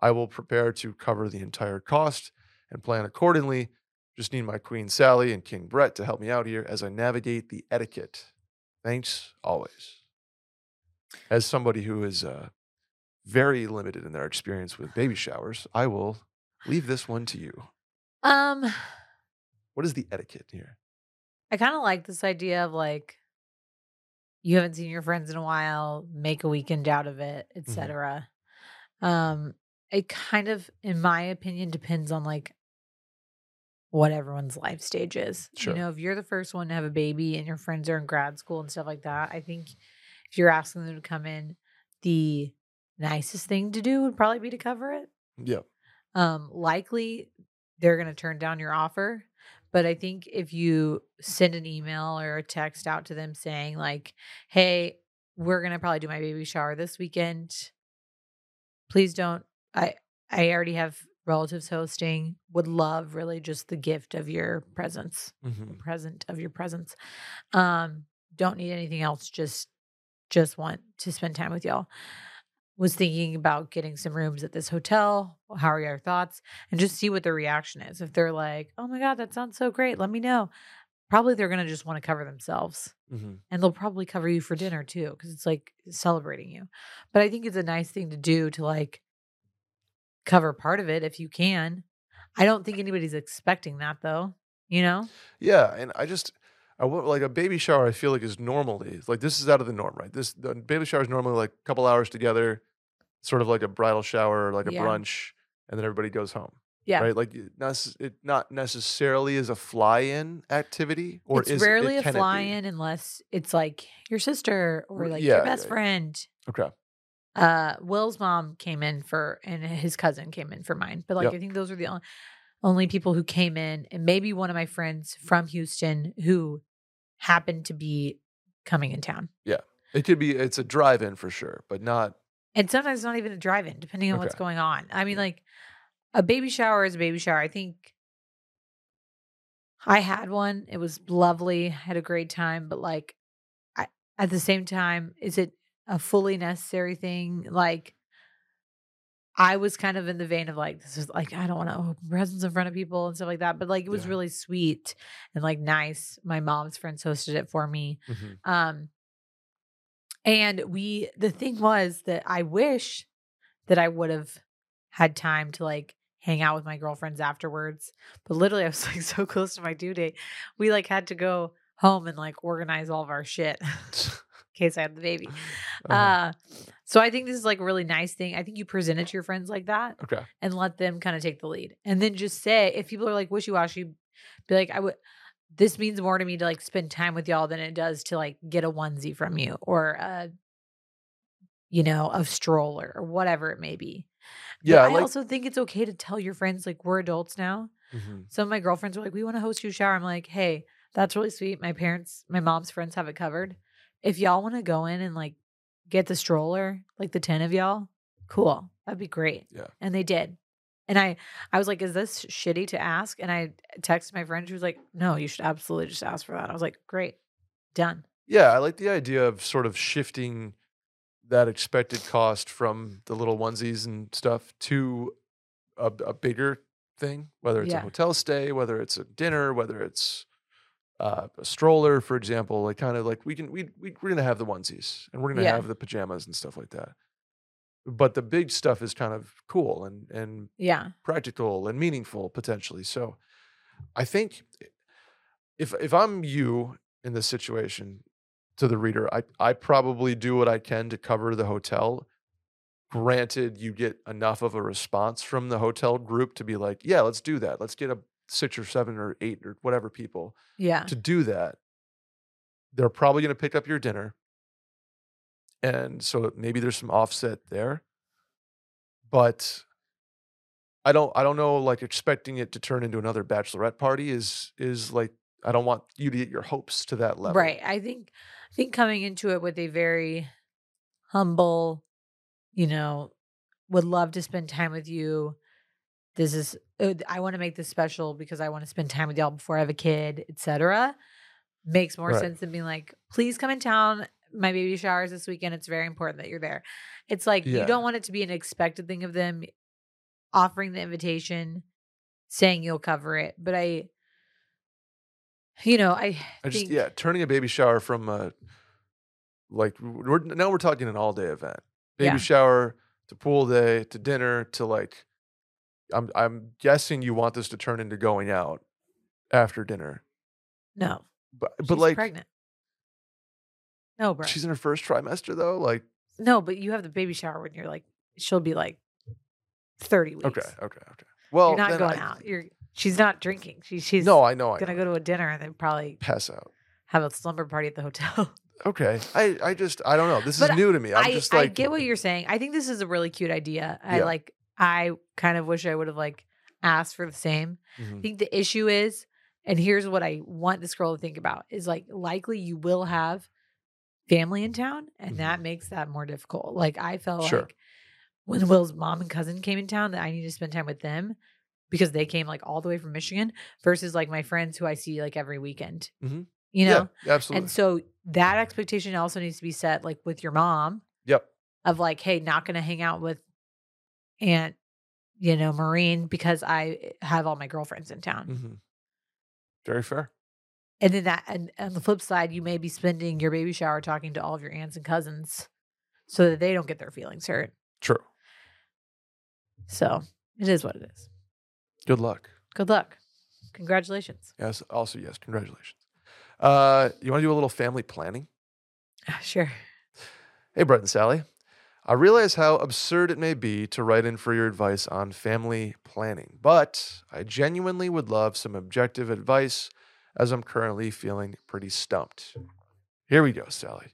I will prepare to cover the entire cost and plan accordingly. Just need my Queen Sally and King Brett to help me out here as I navigate the etiquette. Thanks always. As somebody who is uh, very limited in their experience with baby showers, I will leave this one to you. Um, What is the etiquette here? I kind of like this idea of like you haven't seen your friends in a while, make a weekend out of it, etc. Um, it kind of, in my opinion, depends on like what everyone's life stage is. Sure. You know, if you're the first one to have a baby and your friends are in grad school and stuff like that, I think if you're asking them to come in, the nicest thing to do would probably be to cover it. Yeah. um likely they're going to turn down your offer but i think if you send an email or a text out to them saying like hey we're going to probably do my baby shower this weekend. Please don't i i already have relatives hosting would love really just the gift of your presence hmm present of your presence. Um don't need anything else just just want to spend time with y'all. Was thinking about getting some rooms at this hotel. How are your thoughts? And just see what their reaction is. If they're like oh my god that sounds so great let me know. Probably they're going to just want to cover themselves. Hmm and they'll probably cover you for dinner too because it's like celebrating you. But i think it's a nice thing to do to like cover part of it if you can. I don't think anybody's expecting that though you know? Yeah, and I just I want like a baby shower. I feel like is normally like this is out of the norm, right? This the baby shower is normally like a couple hours together, sort of like a bridal shower, or like a Yeah. brunch, and then everybody goes home. Yeah. right. Like it not necessarily is a fly-in activity, or it's is rarely a it be? fly in unless it's like your sister or like yeah, your best yeah, yeah. friend. Okay, Uh, Will's mom came in for, and his cousin came in for mine. But like, Yep. I think those are the only, only people who came in, and maybe one of my friends from Houston who happened to be coming in town. Yeah. It could be. It's a drive-in for sure, but not. And sometimes it's not even a drive-in, depending on what's going on. I mean, Yeah. like a baby shower is a baby shower. I think I had one. It was lovely. Had a great time, but like I at the same time, is it a fully necessary thing? Like I was kind of in the vein of like this is like I don't want to open presents in front of people and stuff like that. But like it was Yeah. really sweet and like nice. My mom's friends hosted it for me. Mhm. Um, and we, the thing was that I wish that I would have had time to like hang out with my girlfriends afterwards. But literally, I was like so close to my due date. We like had to go home and like organize all of our shit in case I had the baby. Uh-huh. Uh, so I think this is like a really nice thing. I think you present it to your friends like that okay. and let them kind of take the lead. And then just say, if people are like wishy washy, be like, I would, this means more to me to like spend time with y'all than it does to like get a onesie from you or a, you know, a stroller or whatever it may be. But Yeah, I like. also think it's okay to tell your friends, like, we're adults now. Mhm. Some of my girlfriends were like, we want to host you a shower. I'm like, hey, that's really sweet. My parents, my mom's friends have it covered. If y'all want to go in and like get the stroller, like the 10 of y'all, cool. That'd be great. Yeah. And they did. And I I was like, is this shitty to ask? And I texted my friend. She was like, no, you should absolutely just ask for that. I was like, great. Done. Yeah, I like the idea of sort of shifting that expected cost from the little onesies and stuff to a, a bigger thing, whether it's Yeah. a hotel stay, whether it's a dinner, whether it's uh, a stroller, for example. Like kind of like we can we, we we're gonna have the onesies and we're gonna Yeah. have the pajamas and stuff like that. but the big stuff is kind of cool and and Yeah. practical and meaningful potentially. So I think if if I'm you in this situation to the reader, I I probably do what I can to cover the hotel. Granted, you get enough of a response from the hotel group to be like, yeah, let's do that. Let's get a six or seven or eight or whatever people Yeah. to do that. They're probably going to pick up your dinner. And so maybe there's some offset there. But I don't I don't know like expecting it to turn into another bachelorette party is is like I don't want you to get your hopes to that level. Right. I think I think coming into it with a very humble, you know, would love to spend time with you. This is uh, I want to make this special because I want to spend time with y'all before I have a kid, etc. Makes more Right. sense than being like, please come in town. My baby showers this weekend. It's very important that you're there. It's like Yeah. you don't want it to be an expected thing of them offering the invitation, saying you'll cover it. But I, you know, I, I just yeah, turning a baby shower from a like we're now we're talking an all day event. Baby Yeah. shower to pool day to dinner to like I'm I'm guessing you want this to turn into going out after dinner. no. But She's but like pregnant. No, bro. she's in her first trimester though. Like no, but you have the baby shower when you're like, she'll be like thirty weeks. okay, okay, okay. Well, you're not going I- out. You're. She's not drinking. She, she's No, I know. I gonna know. go to a dinner and then probably pass out. have a slumber party at the hotel. Okay, I I just I don't know. This But is new to me. I'm I, just I like get what you're saying. I think this is a really cute idea. I Yeah. like. I kind of wish I would have like asked for the same. I Mhm. think the issue is, and here's what I want this girl to think about is like likely you will have family in town, and Mhm. that makes that more difficult. Like I felt Sure. like when Will's mom and cousin came in town that I need to spend time with them because they came like all the way from Michigan versus like my friends who I see like every weekend. Mhm. You know? yeah, absolutely. And so that expectation also needs to be set like with your mom yep. of like, hey, not gonna hang out with Aunt, you know, Marine because I have all my girlfriends in town. hmm Very fair. And then that and on the flip side, you may be spending your baby shower talking to all of your aunts and cousins so that they don't get their feelings hurt. True. So it is what it is. Good luck. Good luck. Congratulations. Yes. Also, yes. Congratulations. Uh, you want to do a little family planning? Sure. Hey, Brett and Sally. I realize how absurd it may be to write in for your advice on family planning, but I genuinely would love some objective advice as I'm currently feeling pretty stumped. Here we go, Sally.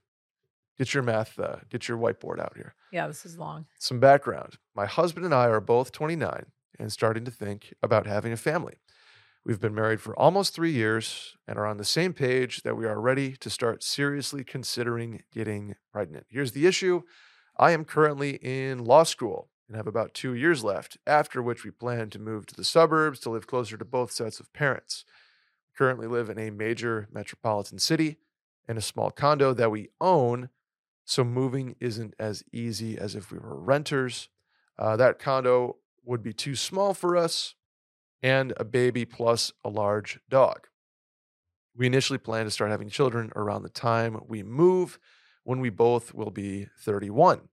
Get your math, uh, get your whiteboard out here. Yeah, this is long. Some background. My husband and I are both 29 and starting to think about having a family. We've been married for almost three years and are on the same page that we are ready to start seriously considering getting pregnant. Here's the issue I am currently in law school and have about two years left, after which we plan to move to the suburbs to live closer to both sets of parents. We currently live in a major metropolitan city in a small condo that we own, so moving isn't as easy as if we were renters. Uh, that condo would be too small for us and a baby plus a large dog. We initially plan to start having children around the time we move, when we both will be 31.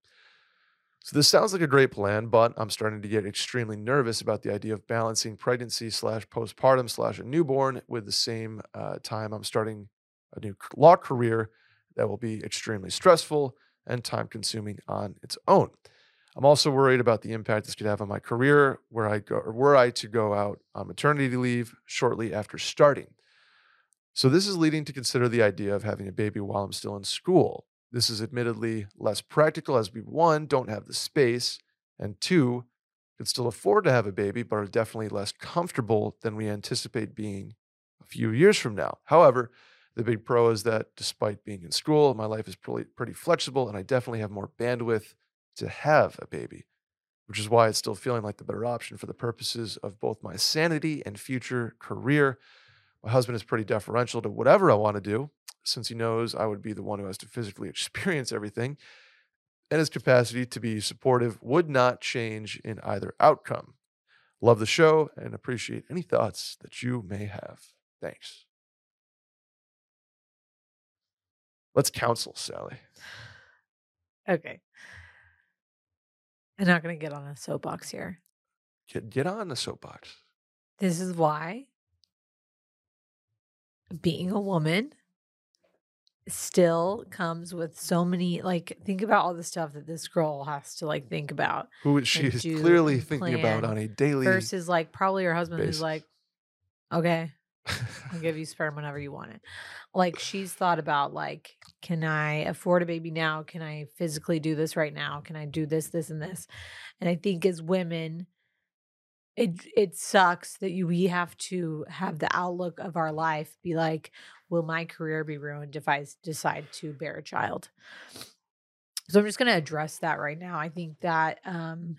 So this sounds like a great plan, but I'm starting to get extremely nervous about the idea of balancing pregnancy slash postpartum slash a newborn with the same uh, time I'm starting a new law career that will be extremely stressful and time consuming on its own. I'm also worried about the impact this could have on my career were I go or were I to go out on maternity leave shortly after starting. So this is leading to consider the idea of having a baby while I'm still in school. This is admittedly less practical as we one don't have the space and two could still afford to have a baby but are definitely less comfortable than we anticipate being a few years from now. However, the big pro is that despite being in school, my life is pretty, pretty flexible and I definitely have more bandwidth to have a baby, which is why it's still feeling like the better option for the purposes of both my sanity and future career. My husband is pretty deferential to whatever I want to do, since he knows I would be the one who has to physically experience everything, and his capacity to be supportive would not change in either outcome. Love the show and appreciate any thoughts that you may have. Thanks. Let's counsel, Sally. Okay. I'm not going to get on a soapbox here. Get get on the soapbox. This is why being a woman still comes with so many like think about all the stuff that this girl has to like think about Who she is clearly thinking about on a daily versus like probably her husband basis. who's like okay I'll give you sperm whenever you want it. Like she's thought about like, can I afford a baby now? Can I physically do this right now? Can I do this, this, and this? And I think as women, it it sucks that you we have to have the outlook of our life be like, will my career be ruined if i decide to bear a child? So I'm just gonna address that right now. I think that um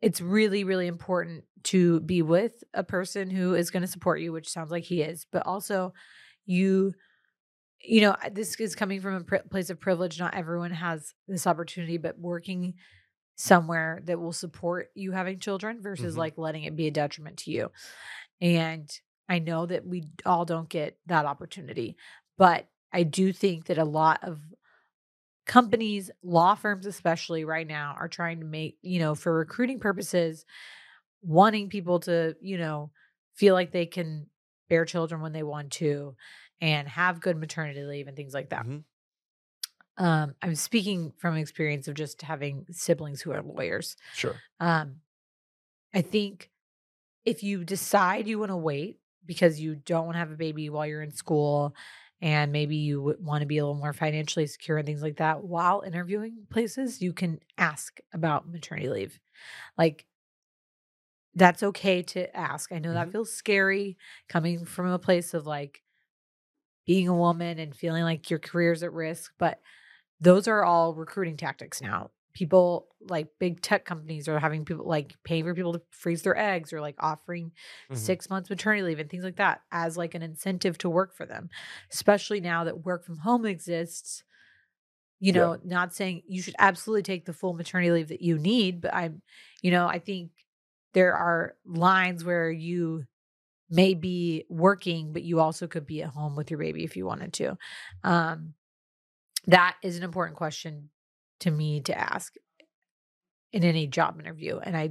it's really really important to be with a person who is going to support you which sounds like he is but also you you know this is coming from a pri- place of privilege not everyone has this opportunity but working somewhere that will support you having children versus Mhm. like letting it be a detriment to you and i know that we all don't get that opportunity but i do think that a lot of companies, law firms especially right now are trying to make, you know, for recruiting purposes, wanting people to, you know, feel like they can bear children when they want to and have good maternity leave and things like that. Mhm. Um, I'm speaking from experience of just having siblings who are lawyers. Sure. Um, I think if you decide you want to wait because you don't want to have a baby while you're in school and maybe you want to be a little more financially secure and things like that while interviewing places, you can ask about maternity leave. Like, that's okay to ask. I know that Mhm. feels scary coming from a place of like being a woman and feeling like your career's at risk, but those are all recruiting tactics now. People like big tech companies are having people like paying for people to freeze their eggs or like offering Mhm. six months maternity leave and things like that as like an incentive to work for them, especially now that work from home exists. You Yeah. know, not saying you should absolutely take the full maternity leave that you need, but I'm, you know, I think there are lines where you may be working, but you also could be at home with your baby if you wanted to. Um, that is an important question to me to ask in any job interview. And I,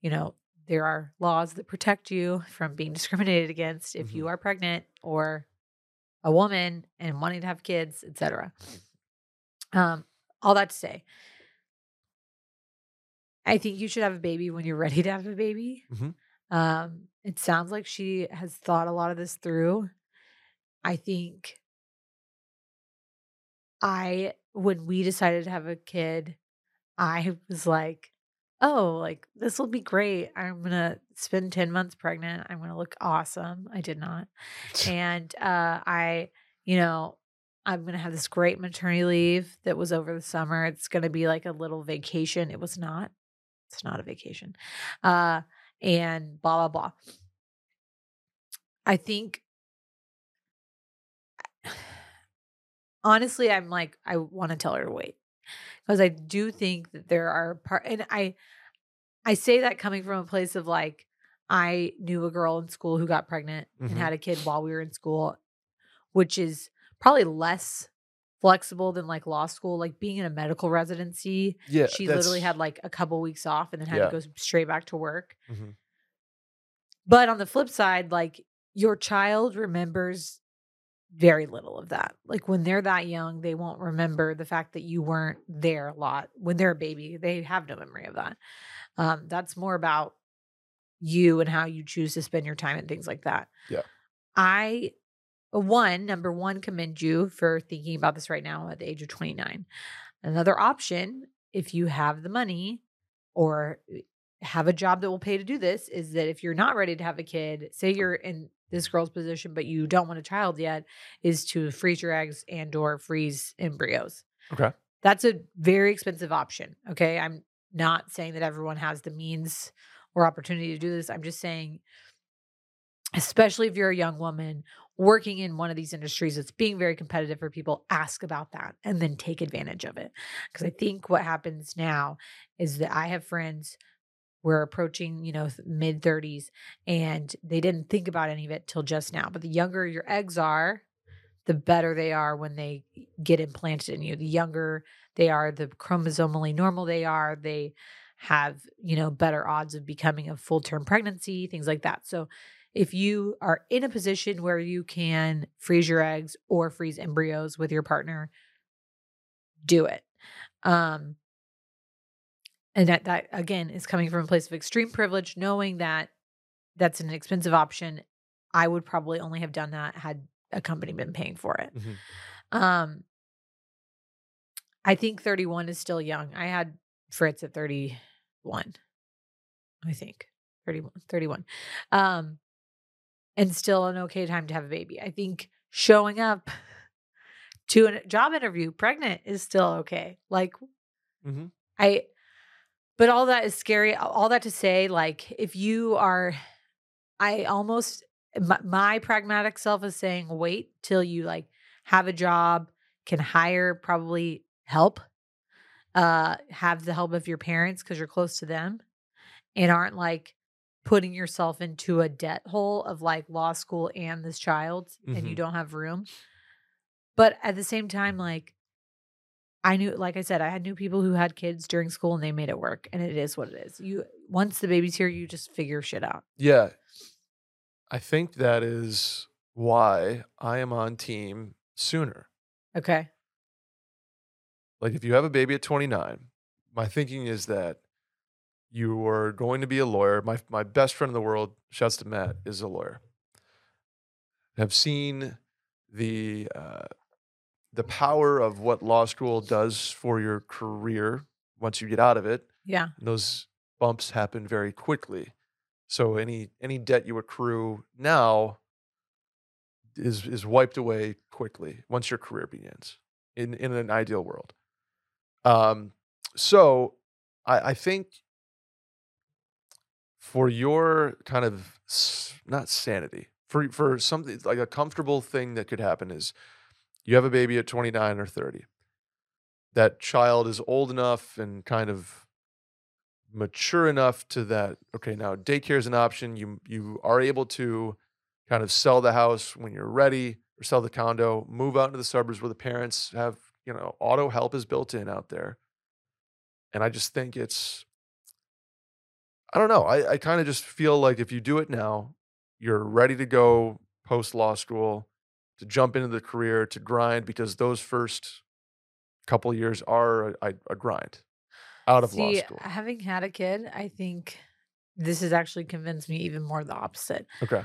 you know, there are laws that protect you from being discriminated against if you are pregnant or a woman and wanting to have kids, etc. Um, all that to say, I think you should have a baby when you're ready to have a baby. Mhm. Um, it sounds like she has thought a lot of this through. I think I, when we decided to have a kid, I was like, oh, like this will be great. I'm going to spend 10 months pregnant. I'm going to look awesome. I did not. And uh, I, you know, I'm going to have this great maternity leave that was over the summer. It's going to be like a little vacation. It was not. It's not a vacation. Uh, and blah, blah, blah. I think honestly, I'm like, I want to tell her to wait because I do think that there are part, and I, I say that coming from a place of like, I knew a girl in school who got pregnant Mhm. and had a kid while we were in school, which is probably less flexible than like law school. Like being in a medical residency, Yeah. she literally had like a couple weeks off and then had Yeah. to go straight back to work. Mhm. But on the flip side, like your child remembers very little of that. Like when they're that young, they won't remember the fact that you weren't there a lot. When they're a baby, they have no memory of that. Um, that's more about you and how you choose to spend your time and things like that. Yeah. I one, number one, commend you for thinking about this right now at the age of 29. Another option, if you have the money or eh, have a job that will pay to do this, is that if you're not ready to have a kid, say you're in this girl's position, but you don't want a child yet, is to freeze your eggs and or freeze embryos. Okay. That's a very expensive option. Okay. I'm not saying that everyone has the means or opportunity to do this. I'm just saying, especially if you're a young woman working in one of these industries that's being very competitive for people, ask about that and then take advantage of it. Because I think what happens now is that I have friends we're approaching, you know, mid 30s and they didn't think about any of it till just now. But the younger your eggs are, the better they are when they get implanted in you. The younger they are the chromosomally normal they are, they have, you know, better odds of becoming a full term pregnancy, things like that. So if you are in a position where you can freeze your eggs or freeze embryos with your partner, do it. Um, and that that again is coming from a place of extreme privilege, knowing that that's an expensive option. I would probably only have done that had a company been paying for it. Mhm. Um, I think 31 is still young. I had Fritz at 31. I think 31, 31. Um, and still an okay time to have a baby. I think showing up to a job interview pregnant is still okay. Like, Mhm. I, but all that is scary. All that to say, like, if you are, I almost, my, my pragmatic self is saying, wait till you like have a job, can hire probably help, uh, have the help of your parents because you're close to them and aren't like putting yourself into a debt hole of like law school and this child and you Mhm. don't have room. But at the same time, like I knew, like I said, I had new people who had kids during school and they made it work. And it is what it is. You once the baby's here, you just figure shit out. Yeah. I think that is why I am on team sooner. Okay. Like if you have a baby at 29, my thinking is that you are going to be a lawyer. My my best friend in the world, shouts to Matt, is a lawyer. Have seen the uh, the power of what law school does for your career once you get out of it. Yeah. Those bumps happen very quickly. So any any debt you accrue now is is wiped away quickly once your career begins in in an ideal world. Um, so I, I think for your kind of not sanity for for something like a comfortable thing that could happen is you have a baby at 29 or 30 that child is old enough and kind of mature enough to that okay now daycare is an option. You you are able to kind of sell the house when you're ready or sell the condo move out into the suburbs where the parents have you know auto help is built in out there. And i just think it's i don't know. I, I kind of just feel like if you do it now you're ready to go post law school to jump into the career to grind because those first couple years are a, a, grind out of law school having had a kid, I think this has actually convinced me even more the opposite. okay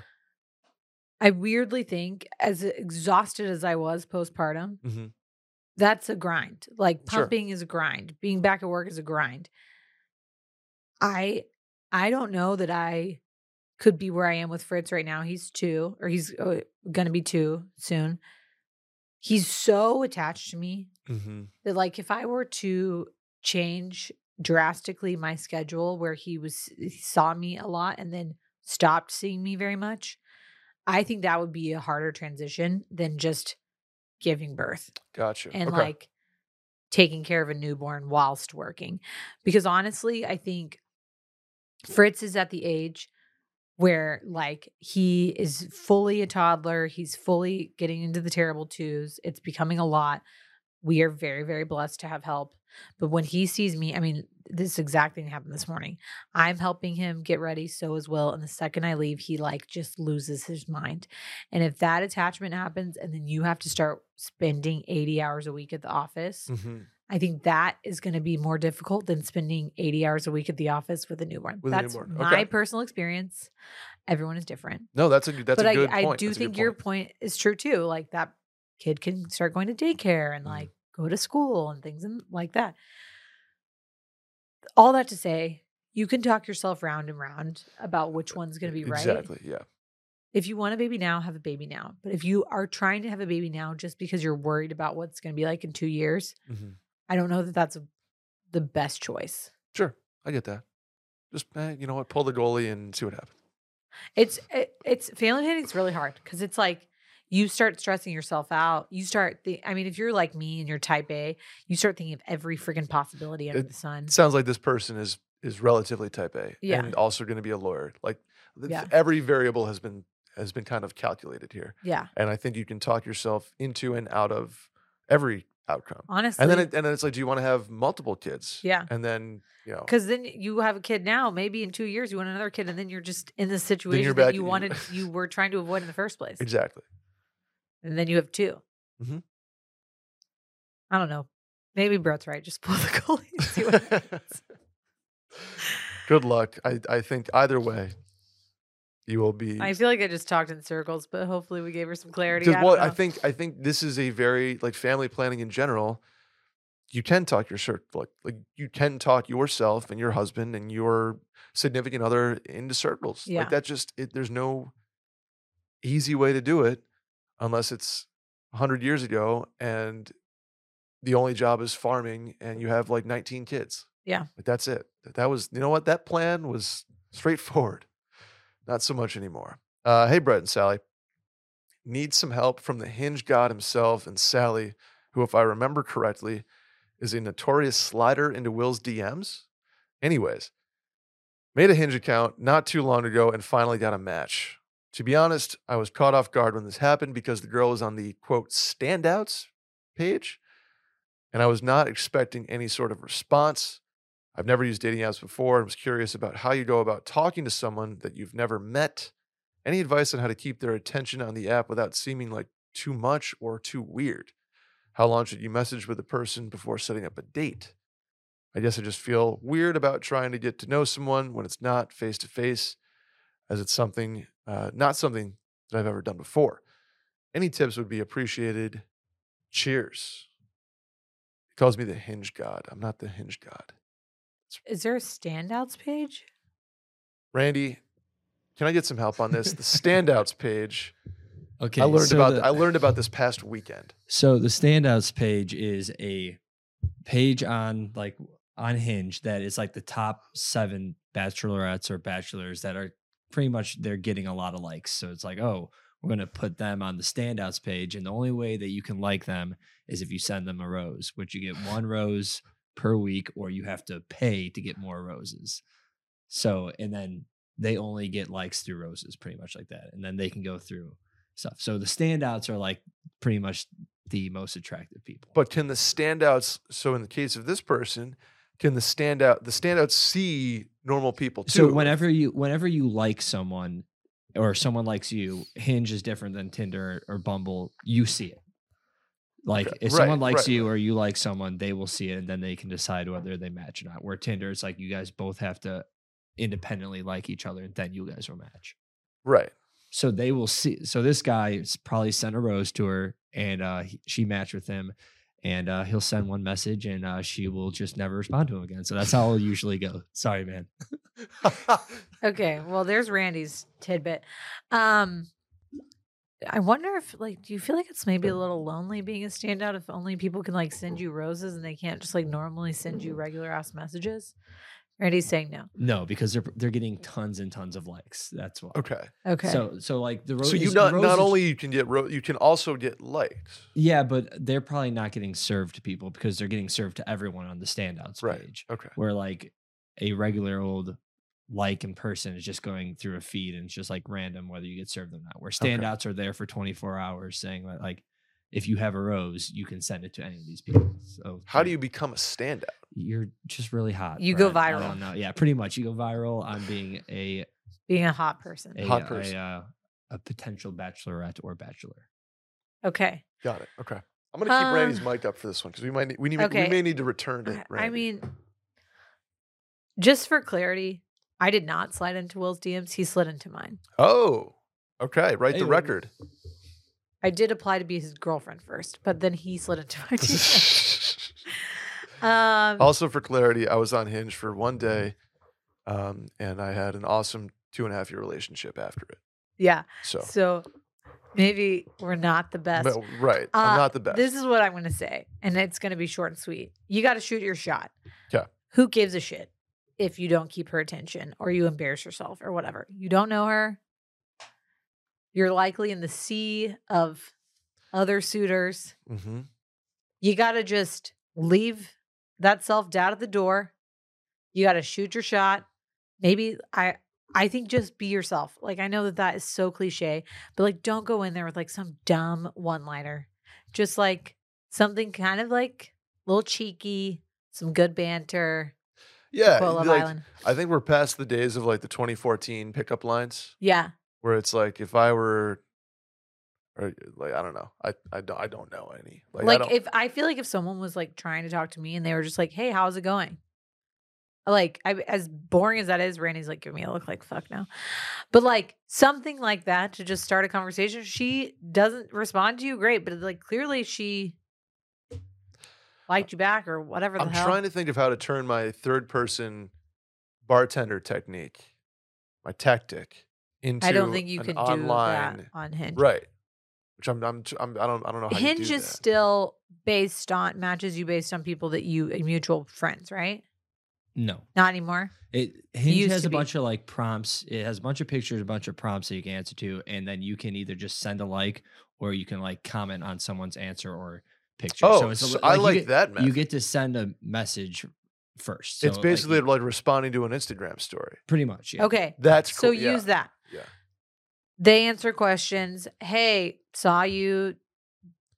I weirdly think, as exhausted as I was postpartum, hmm that's a grind. Like Sure. pumping is a grind. Being back at work is a grind. I I don't know that I could be where I am with Fritz right now. He's two, or he's uh, gonna be two soon. He's so attached to me hmm that, like, if I were to change drastically my schedule, where he was he saw me a lot and then stopped seeing me very much, I think that would be a harder transition than just giving birth gotcha and okay. like taking care of a newborn whilst working. Because honestly, I think Fritz is at the age where like he is fully a toddler, he's fully getting into the terrible twos. It's becoming a lot. We are very, very blessed to have help. But when he sees me, I mean, this exact thing happened this morning. I'm helping him get ready, so as Will. And the second I leave, he like just loses his mind. And if that attachment happens, and then you have to start spending 80 hours a week at the office, Mhm. I think that is going to be more difficult than spending 80 hours a week at the office with a newborn. With a That's newborn, my okay. personal experience. Everyone is different. No, that's a good- that's but a I, good I point. do That's a think your point. point is true too. Like that kid can start going to daycare and Mhm. like go to school and things and like that. All that to say, you can talk yourself round and round about which one's going to be right. Exactly. Yeah. If you want a baby now, have a baby now. But if you are trying to have a baby now just because you're worried about what's going to be like in two years, hmm I don't know that that's the best choice. Sure, I get that. Just eh, you know what, pull the goalie and see what happens. It's it, it's family planning is really hard because it's like you start stressing yourself out. You start the I mean, if you're like me and you're type A, you start thinking of every freaking possibility under It- the sun. Sounds like this person is is relatively type A Yeah. and also going to be a lawyer. Like Yeah. every variable has been has been kind of calculated here, Yeah. and I think you can talk yourself into and out of every outcome. Honestly. And then it, and then it's like, do you want to have multiple kids? yeah. And then you know, Because then you have a kid now, maybe in two years you want another kid, and then you're just in the situation that you you- wanted, you were trying to avoid in the first place, exactly. and then you have 2 mm-hmm. I don't know. Maybe Brett's right. Just pull the goalie. and See what happens. Good luck. I I think either way, you will be. I feel like I just talked in circles, but hopefully we gave her some clarity. I well, don't I think I think this is a very like family planning in general. You can talk your cir- like like you can talk yourself and your husband and your significant other into circles. Yeah. Like that just it, there's no easy way to do it unless it's hundred years ago and the only job is farming and you have like 19 kids. Yeah. Like that's it. That was you know what that plan was straightforward. Not so much anymore. Uh, hey, Brett and Sally Need some help from the hinge god himself and Sally, who, if I remember correctly, is a notorious slider into Will's DMs. Anyways, made a hinge account not too long ago and finally got a match. To be honest, I was caught off guard when this happened because the girl was on the quote standouts page, and I was not expecting any sort of response. I've never used dating apps before and was curious about how you go about talking to someone that you've never met any advice on how to keep their attention on the app without seeming like too much or too weird? How long should you message with a person before setting up a date? I guess I just feel weird about trying to get to know someone when it's not face to face, as it's something, uh, not something that I've ever done before. Any tips would be appreciated. Cheers. He calls me the hinge god. I'm not the hinge god. Is there a standouts page? Randy, can I get some help on this? The standouts page. Okay. I learned so about the, I learned about this past weekend. So the standouts page is a page on like on Hinge that is like the top seven bachelorettes or bachelors that are pretty much they're getting a lot of likes. So it's like, oh, we're gonna put them on the standouts page, and the only way that you can like them is if you send them a rose, which you get one rose per week, or you have to pay to get more roses. So and then they only get likes through roses, pretty much like that, and then they can go through stuff. So the standouts are like pretty much the most attractive people. But can the standouts so in the case of this person, can the standout the standouts see normal people too? so whenever you whenever you like someone or someone likes you, Hinge is different than Tinder or Bumble. You see it. Like Okay, if right, someone likes right, you or you like someone, they will see it and then they can decide whether they match or not. Where Tinder, it's like you guys both have to independently like each other and then you guys will match. Right. So they will see. So this guy probably sent a rose to her, and uh, he- she matched with him, and uh, he'll send one message, and uh, she will just never respond to him again. So that's how it'll usually go. Sorry, man. Okay, well, there's Randy's tidbit. Um, I wonder if, like, do you feel like it's maybe a little lonely being a standout if only people can like send you roses and they can't just like normally send you regular ass messages? Randy's saying no. No, because they're they're getting tons and tons of likes. That's why. okay. Okay. So so like the rose. So you not rose not only you can get ro- you can also get likes. yeah, but they're probably not getting served to people because they're getting served to everyone on the standouts Right. page. Okay. Where like a regular old like in person is just going through a feed and it's just like random whether you get served or not. Where Okay. standouts are there for 24 hours saying that like if you have a rose, you can send it to any of these people. So How do you're- become a standout? you're just really hot. You go Brett. I viral. don't know. Yeah, pretty much. You go viral on being a being a hot person. a, Hot person. uh, a potential bachelorette or bachelor. Okay. Got it. Okay. I'm gonna keep Randy's Um, mic up for this one because we might need, we need okay. we may need to return to I- Randy. I mean, just for clarity, I did not slide into Will's DMs. He slid into mine. oh, okay. Write the record. I did apply to be his girlfriend first, but then he slid into my DMs. um, also, for clarity, I was on Hinge for one day, um, and I had an awesome two and a half year relationship after it. yeah. So, So maybe we're not the best. but- right, Uh, I'm not the best. This is what I'm going to say, and it's going to be short and sweet. You got to shoot your shot. 'Kay. Who gives a shit if you don't keep her attention or you embarrass yourself or whatever? You don't know her. You're likely in the sea of other suitors. hmm You got to just leave that self doubt at the door. You got to shoot your shot. Maybe I I think just be yourself. Like I know that that is so cliche, but like don't go in there with like some dumb one-liner. Just like something kind of like a little cheeky, some good banter. Yeah, Love like, Island. I think we're past the days of like the 2014 pickup lines Yeah. where it's like if I were, or like I don't know, I I don't I don't know any. Like, I Like, don't, if I feel like if someone was like trying to talk to me and they were just like, "Hey, how's it going?" Like, I, as boring as that is, Randy's like, "Give me a look like fuck now," but like something like that to just start a conversation. She doesn't respond to you, great, but like clearly she liked you back or whatever the hell. I'm hell. trying to think of how to turn my third person bartender technique, my tactic, into I don't think you an could do that on Hinge. right. Which I'm, I'm, I'm I don't I don't know how you Hinge do is that. still based on matches you based on people that you mutual friends, right? No. Not anymore. It Hinge used has a be. bunch of like prompts. It has a bunch of pictures, a bunch of prompts that you can answer to, and then you can either just send a like or you can like comment on someone's answer or picture. Oh, a so li- I like get- that You get to send a message first. it's So, like, basically you- like, responding to an Instagram story. pretty much. Yeah. Okay. That's So yeah. use that. Yeah. They answer questions. Hey, saw you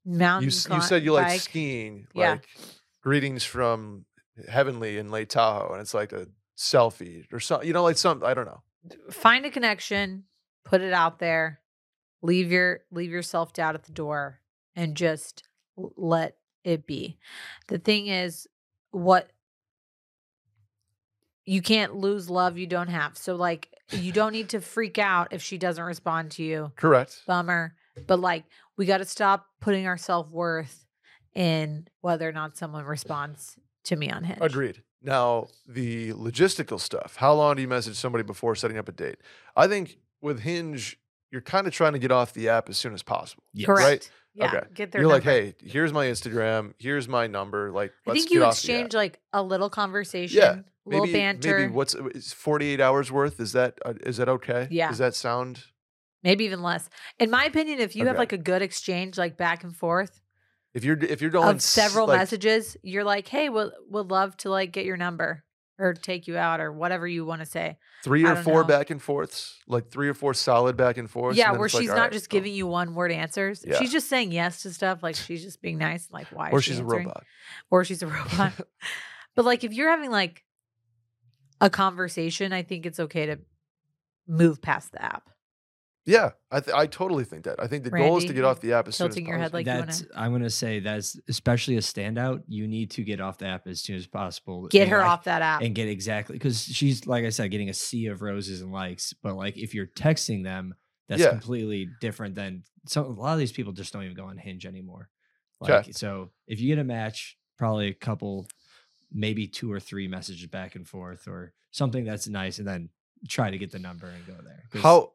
mountain. You, s- you said you like bike. skiing, Yeah. like greetings from Heavenly in Lake Tahoe, and it's like a selfie or something. You know, like some I don't know. Find a connection, put it out there, leave your leave your self doubt at the door, and just l- let it be. The thing is, what you can't lose love you don't have. So like you don't need to freak out if she doesn't respond to you. Correct. bummer. But like, we got to stop putting our self worth in whether or not someone responds to me on Hinge. Agreed. Now, the logistical stuff. How long do you message somebody before setting up a date? I think with Hinge, you're kind of trying to get off the app as soon as possible. Yes. Correct. Right? Yeah. Okay. Get their You're like, hey, here's my Instagram. Here's my number. Like, I think you off the app. exchange like a little conversation, Yeah, a little maybe, banter, Maybe what's 48 hours worth? Is that uh, is that okay? Yeah. Does that sound? maybe even less. In my opinion, if you have like a good exchange, like back and forth If you're if you're going of several like, messages, you're like, hey, would would love to like get your number or take you out or whatever you want to say. three or four know. back and forths, like three or four solid back and forths. yeah, and where it's like, she's not right, just cool. giving you one word answers. Yeah. She's just saying yes to stuff. Like she's just being nice. Like why? or is she she's a robot. or she's a robot. but like if you're having like a conversation, I think it's okay to move past the app. Yeah, I th- I totally think that. I think the goal is to get off the app as soon as tilting your head possible. like you wanna- that's I'm gonna say that's especially a standout. You need to get off the app as soon as possible. Get and, her like, off that app. and get exactly because she's like I said, getting a sea of roses and likes. But like if you're texting them, that's Yeah. completely different than some. A lot of these people just don't even go on Hinge anymore. 'Kay. Like so, if you get a match, probably a couple, maybe two or three messages back and forth, or something that's nice, and then try to get the number and go there. 'Cause How?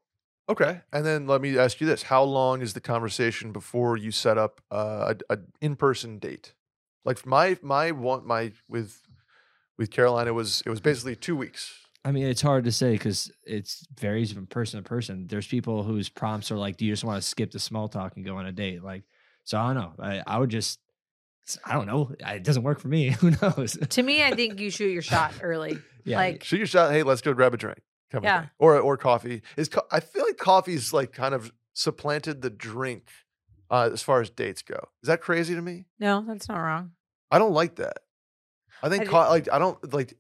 Okay, and then let me ask you this: How long is the conversation before you set up uh, a, a in-person date? Like my my one my with with Carolina it was it was basically two weeks. I mean, it's hard to say because it varies from person to person. There's people whose prompts are like, "Do you just want to skip the small talk and go on a date?" Like, so I don't know. I, I would just, I don't know. I- It doesn't work for me. Who knows? to me, I think you shoot your shot early. Yeah, Like Shoot your shot. Hey, let's go grab a drink. Yeah. Or or coffee. Is co- I feel like coffee's like kind of supplanted the drink uh, as far as dates go. Is that crazy to me? no, that's not wrong. I don't like that. I think I co- like I don't like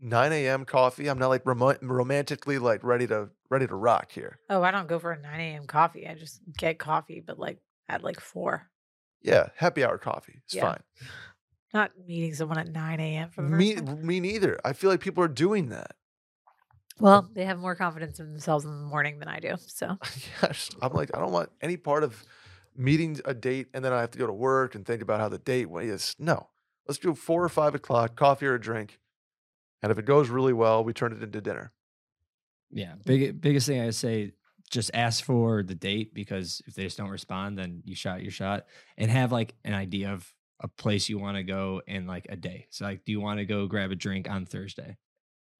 9 a.m. coffee. I'm not like romo- romantically like ready to ready to rock here. Oh, I don't go for a 9 a.m. coffee. I just get coffee, but like at like four. Yeah, happy hour coffee. It's Yeah. fine. Not meeting someone at 9 a.m. for the Me time. me neither. I feel like people are doing that. Well, they have more confidence in themselves in the morning than I do. So Yes, I'm like I don't want any part of meeting a date and then I have to go to work and think about how the date went. Yes, no. Let's do four or five o'clock, coffee or a drink, and if it goes really well, we turn it into dinner. yeah. Big, biggest thing I say, just ask for the date because if they just don't respond, then you shot your shot, and have like an idea of a place you want to go in like a day. So like, do you want to go grab a drink on Thursday?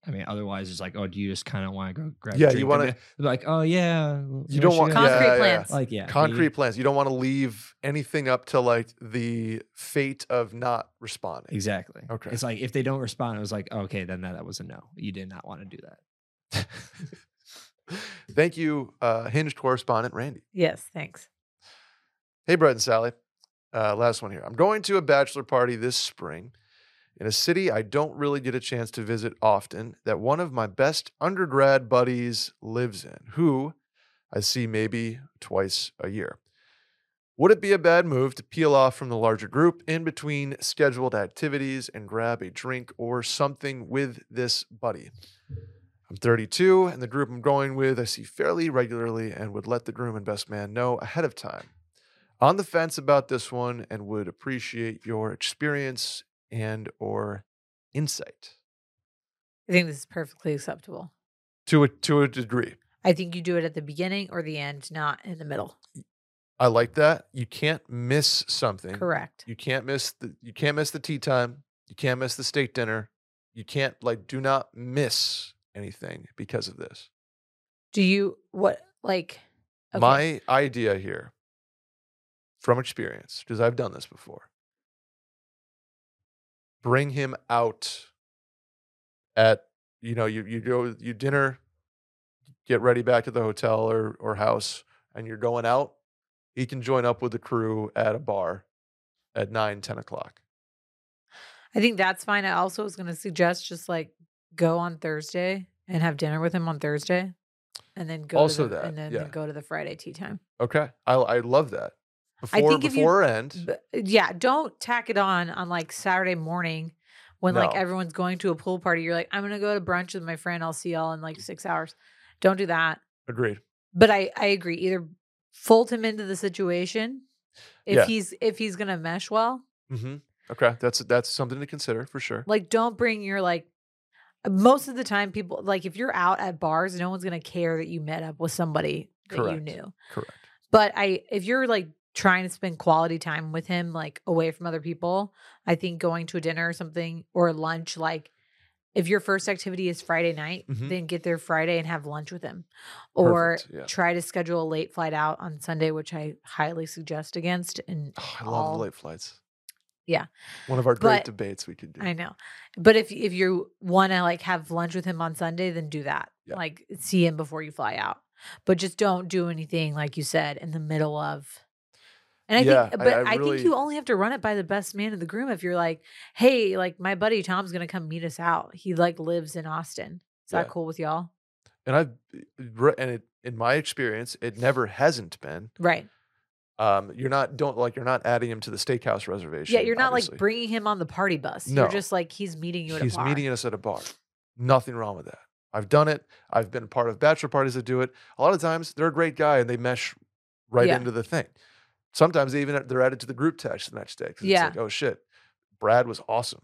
I mean, otherwise it's like, oh, do you just kind of want to go grab? Yeah, a you wanna- like, oh yeah, You don't want we? Concrete yeah, yeah, yeah. plans. Like yeah, we- Concrete plans. You don't want to leave anything up to like the fate of not responding. Exactly. Okay. It's like if they don't respond, it was like, okay, then that, that was a no. You did not want to do that. Thank you, uh, Hinged correspondent Randy. yes, thanks. Hey, Brett and Sally. Uh, last one here. I'm going to a bachelor party this spring in a city I don't really get a chance to visit often that one of my best undergrad buddies lives in, who I see maybe twice a year. Would it be a bad move to peel off from the larger group in between scheduled activities and grab a drink or something with this buddy? I'm 32, and the group I'm going with I see fairly regularly and would let the groom and best man know ahead of time. On the fence about this one and would appreciate your experience and or insight I think this is perfectly acceptable. to a to a degree. I think you do it at the beginning or the end, not in the middle. I like that. You can't miss something. Correct. You can't miss the you can't miss the tea time. You can't miss the steak dinner. You can't like do not miss anything because of this. Do you what like okay, My idea here from experience, because I've done this before. Bring him out at you know, you you go you dinner, get ready back to the hotel or or house, and you're going out. He can join up with the crew at a bar at nine, 10 o'clock. I think that's fine. I also was gonna suggest just like go on Thursday and have dinner with him on Thursday. And then go Also to the, that, and then yeah. go to the Friday tea time. Okay. I I love that. Before think if you- before end. Yeah, don't tack it on on like Saturday morning when like everyone's going to a pool party. You're like, I'm gonna go to brunch with my friend. I'll see y'all in like six hours. Don't do that. Agreed. But I I agree. Either fold him into the situation if Yeah. he's if he's gonna mesh well. Mm-hmm. Okay. That's that's something to consider for sure. Like, don't bring your like. Most of the time, people like if you're out at bars, no one's gonna care that you met up with somebody that you knew. Correct. But I, if you're like trying to spend quality time with him, like away from other people, I think going to a dinner or something or lunch, like if your first activity is Friday night, Mhm. then get there Friday and have lunch with him, or Perfect, yeah. try to schedule a late flight out on Sunday, which I highly suggest against. And Oh, I love all- the late flights. Yeah. One of our great But- debates we could do. I know, but if if you want to like have lunch with him on Sunday, then do that. Yeah. Like see him before you fly out, but just don't do anything like you said in the middle of. And I Yeah, think, but I I, think really- you only have to run it by the best man in the groom. If you're like, hey, like my buddy Tom's gonna come meet us out. He like lives in Austin. Is that cool with y'all? and I've and it, in my experience, it never hasn't been. Right. Um, you're not don't like you're not adding him to the steakhouse reservation. Yeah, you're not obviously. like bringing him on the party bus. No. You're just like he's meeting you at He's a bar. meeting us at a bar. Nothing wrong with that. I've done it. I've been part of bachelor parties that do it. A lot of times they're a great guy and they mesh right Yeah. into the thing. Sometimes they even they're added to the group text the next day. Yeah. It's like, oh shit, Brad was awesome.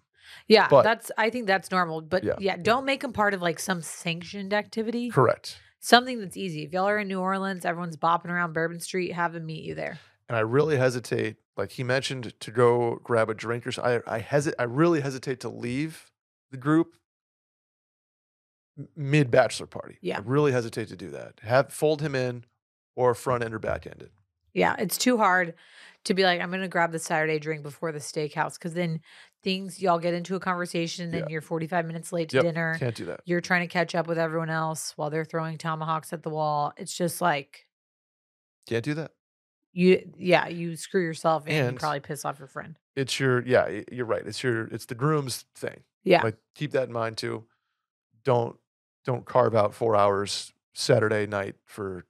yeah, but- that's I think that's normal. But Yeah. yeah, don't make him part of like some sanctioned activity. Correct. something that's easy. If y'all are in New Orleans, everyone's bopping around Bourbon Street, have him meet you there. And I really hesitate. Like he mentioned to go grab a drink or so. I I hesitate. I really hesitate to leave the group mid bachelor party. Yeah. I really hesitate to do that. Have fold him in or front end or back ended. Yeah, it's too hard to be like, I'm gonna grab the Saturday drink before the steakhouse because then things y'all get into a conversation, and then Yeah. you're 45 minutes late to Yep, dinner. Can't do that. You're trying to catch up with everyone else while they're throwing tomahawks at the wall. It's just like Can't do that. you, yeah, you screw yourself and, And- you probably piss off your friend. It's your yeah. You're right. It's your it's the groom's thing. Yeah, Like keep that in mind too. Don't don't carve out four hours Saturday night for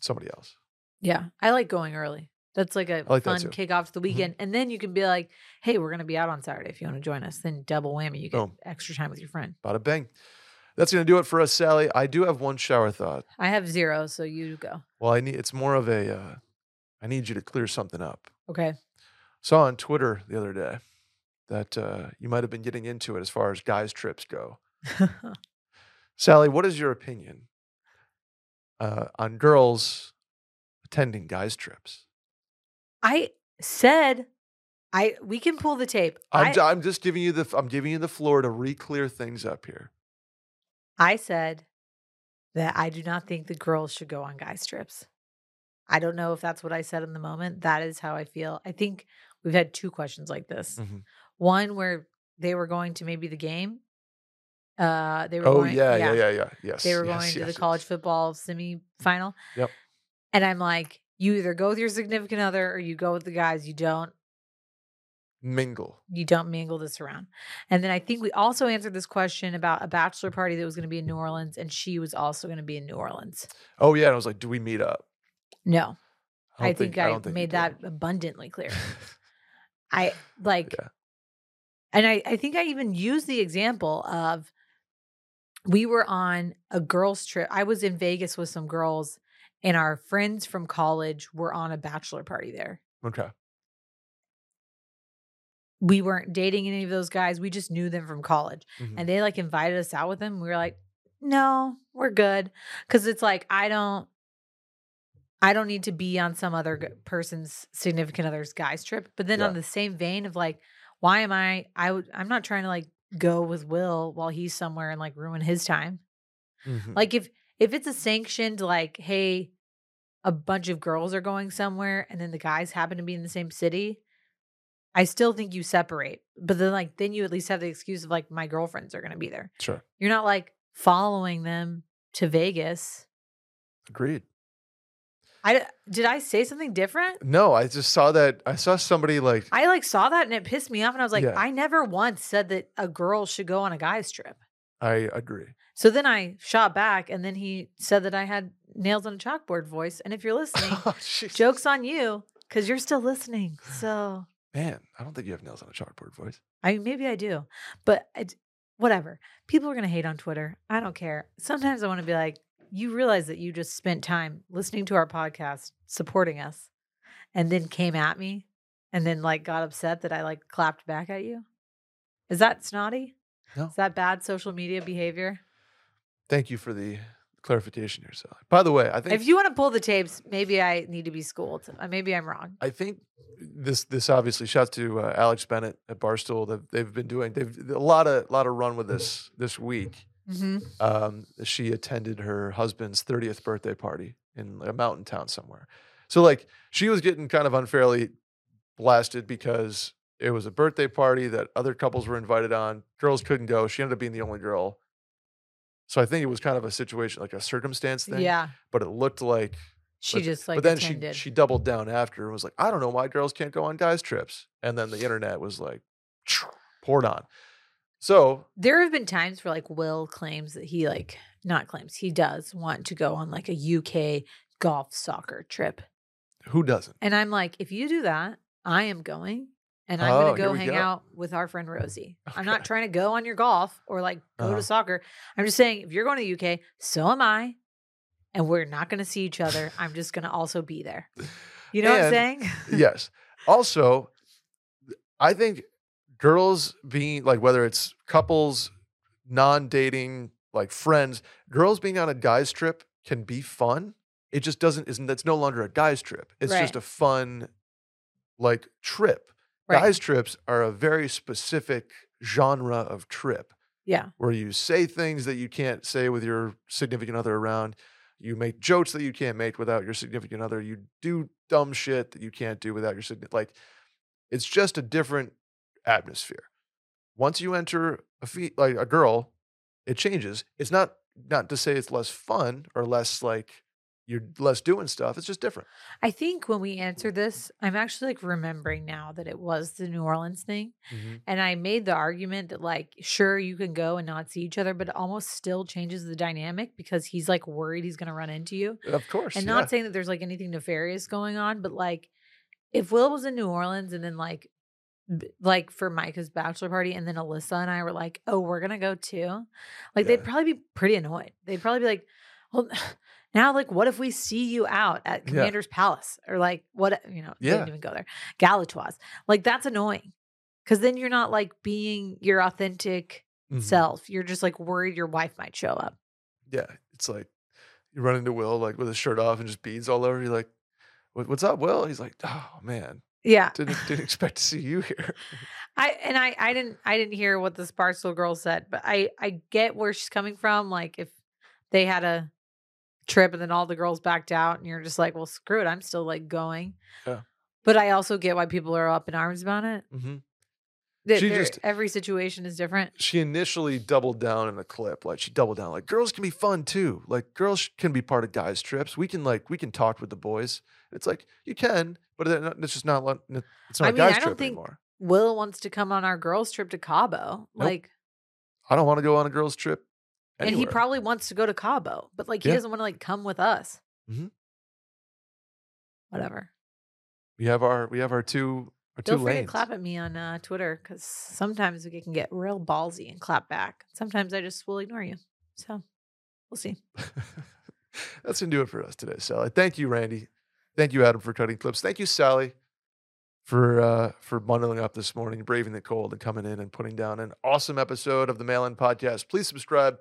somebody else. Yeah. I like going early. That's like a like fun kickoff to the Mhm. weekend. And then you can be like, hey, we're gonna be out on Saturday if you want to join us. Then double whammy. You get Boom. extra time with your friend. Bada bang. That's gonna do it for us, Sally. I do have one shower thought. I have zero, so you go. Well, I need it's more of a uh, I need you to clear something up. Okay. Saw on Twitter the other day that uh, you might have been getting into it as far as guys' trips go. Sally, what is your opinion uh, on girls attending guys' trips? I said I we can pull the tape. I'm, I, I'm just giving you the I'm giving you the floor to re-clear things up here. I said that I do not think the girls should go on guys trips. I don't know if that's what I said in the moment. That is how I feel. I think we've had two questions like this. Mhm. One where they were going to maybe the game. Uh they were Oh going, yeah, yeah, yeah, yeah. Yes, They were yes, going to the yes, college yes. football semifinal. Yep. And I'm like, you either go with your significant other or you go with the guys. You don't mingle. You don't mingle this around. And then I think we also answered this question about a bachelor party that was going to be in New Orleans, and she was also going to be in New Orleans. Oh yeah, and I was like, do we meet up? No, I, don't think, I, don't think made that abundantly clear. I like, Yeah. and I, I think I even used the example of we were on a girls' trip. I was in Vegas with some girls, and our friends from college were on a bachelor party there. okay. We weren't dating any of those guys. We just knew them from college. Mhm. And they like invited us out with them. We were like, no, we're good. Cause it's like, I don't, I don't need to be on some other person's significant other's guy's trip. But then on the same vein of like, why am I? I I'm not trying to like go with Will while he's somewhere and like ruin his time. Mhm. Like if, if it's a sanctioned, like, hey, a bunch of girls are going somewhere and then the guys happen to be in the same city, I still think you separate. But then, like, then you at least have the excuse of like, my girlfriends are going to be there. sure. You're not like following them to Vegas. Agreed. I did I say something different? No, I just saw that. I saw somebody like I like saw that and it pissed me off, and I was like, Yeah. I never once said that a girl should go on a guy's trip. I agree. So then I shot back, and then he said that I had nails on a chalkboard voice. And if you're listening, Oh, jokes on you because you're still listening. So Man, I don't think you have nails on a chalkboard voice. I mean, maybe I do, but it, whatever. People are gonna hate on Twitter. I don't care. Sometimes I want to be like, you realize that you just spent time listening to our podcast, supporting us, and then came at me, and then like got upset that I like clapped back at you. Is that snotty? No. Is that bad social media behavior? Thank you for the clarification here, Sally. By the way, I think If you want to pull the tapes, maybe I need to be schooled. Uh, Maybe I'm wrong. I think this this obviously shouts to uh, Alex Bennett at Barstool. They've, they've been doing they've a lot of lot of run with this this week. hmm Um, she attended her husband's 30th birthday party in a mountain town somewhere. So like she was getting kind of unfairly blasted because it was a birthday party that other couples were invited on. Girls couldn't go. She ended up being the only girl. So I think it was kind of a situation like a circumstance thing. Yeah, But it looked like she but- just like but then attended. she she doubled down after and was like, I don't know why girls can't go on guys' trips. And then the internet was like poured on. So there have been times where like Will claims that he like not claims he does want to go on like a UK golf soccer trip. who doesn't? And I'm like, if you do that, I am going and I'm Oh, going to go hang go. out with our friend Rosie. I'm not trying to go on your golf or like go Uh-huh. to soccer. I'm just saying if you're going to the UK, so am I. And we're not going to see each other. I'm just going to also be there. You know what I'm saying? yes. Also, I think girls being like whether it's couples, non-dating, like friends, girls being on a guy's trip can be fun. It just doesn't isn't that's no longer a guy's trip. It's just a fun like trip. Right. Guys trips are a very specific genre of trip Yeah. where you say things that you can't say with your significant other around. You make jokes that you can't make without your significant other. You do dumb shit that you can't do without your significant like it's just a different atmosphere. Once you enter a fe- like a girl, it changes. It's not not to say it's less fun or less like you're less doing stuff. It's just different. I think when we answered this, I'm actually like remembering now that it was the New Orleans thing. Mm-hmm. And I made the argument that, like, sure, you can go and not see each other, but it almost still changes the dynamic because he's like worried he's going to run into you. Of course. And yeah. not saying that there's like anything nefarious going on, but like, if Will was in New Orleans and then like, like for Micah's bachelor party, and then Alyssa and I were like, "Oh, we're gonna go too," like they'd probably be pretty annoyed. They'd probably be like, "Well, now like, what if we see you out at Yeah. Commander's Palace or like what you know? Yeah. didn't even go there. Galatoire's. Like that's annoying because then you're not like being your authentic Mhm. self. You're just like worried your wife might show up. Yeah, it's like you run into Will like with his shirt off and just beads all over. You're like, "What's up, Will?" He's like, "Oh man, Yeah, didn't didn't expect to see you here." I and I I didn't I didn't hear what the Sparksville girl said, but I I get where she's coming from. Like if they had a trip and then all the girls backed out, and you're just like, well, screw it, I'm still like going. Yeah. But I also get why people are up in arms about it. hmm That She just- every situation is different. She initially doubled down in the clip, like she doubled down, like girls can be fun too. Like girls can be part of guys' trips. We can like we can talk with the boys. It's like you can, but it's just not. It's not I a mean, guys' I don't trip think- anymore. Will wants to come on our girls' trip to Cabo. Nope. Like, I don't want to go on a girls' trip. And he probably wants to go to Cabo, but like he Yeah. doesn't want to like come with us. Mhm. Whatever. we have our we have our two our Feel two free lanes. to clap at me on uh, Twitter because sometimes we can get real ballsy and clap back. Sometimes I just will ignore you. So we'll see. That's gonna do it for us today, Sally. Thank you, Randy. Thank you, Adam, for cutting clips. Thank you, Sally, for uh, for bundling up this morning, braving the cold, and coming in and putting down an awesome episode of the Mail In Podcast. Please subscribe,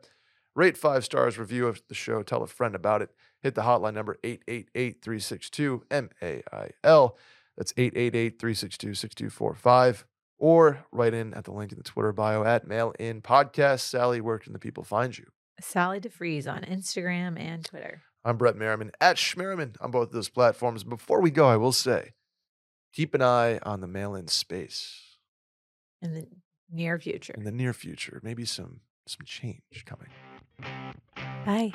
rate five stars, review of the show, tell a friend about it. Hit the hotline number 888-362-MAIL. That's 888-362-6245. Or write in at the link in the Twitter bio at Mail In Podcast. Sally, where can the people find you? Sally deFries on Instagram and Twitter. I'm Brett Merriman at Schmerriman on both of those platforms. Before we go, I will say, keep an eye on the mail-in space in the near future. in the near future. Maybe some some change coming. Bye.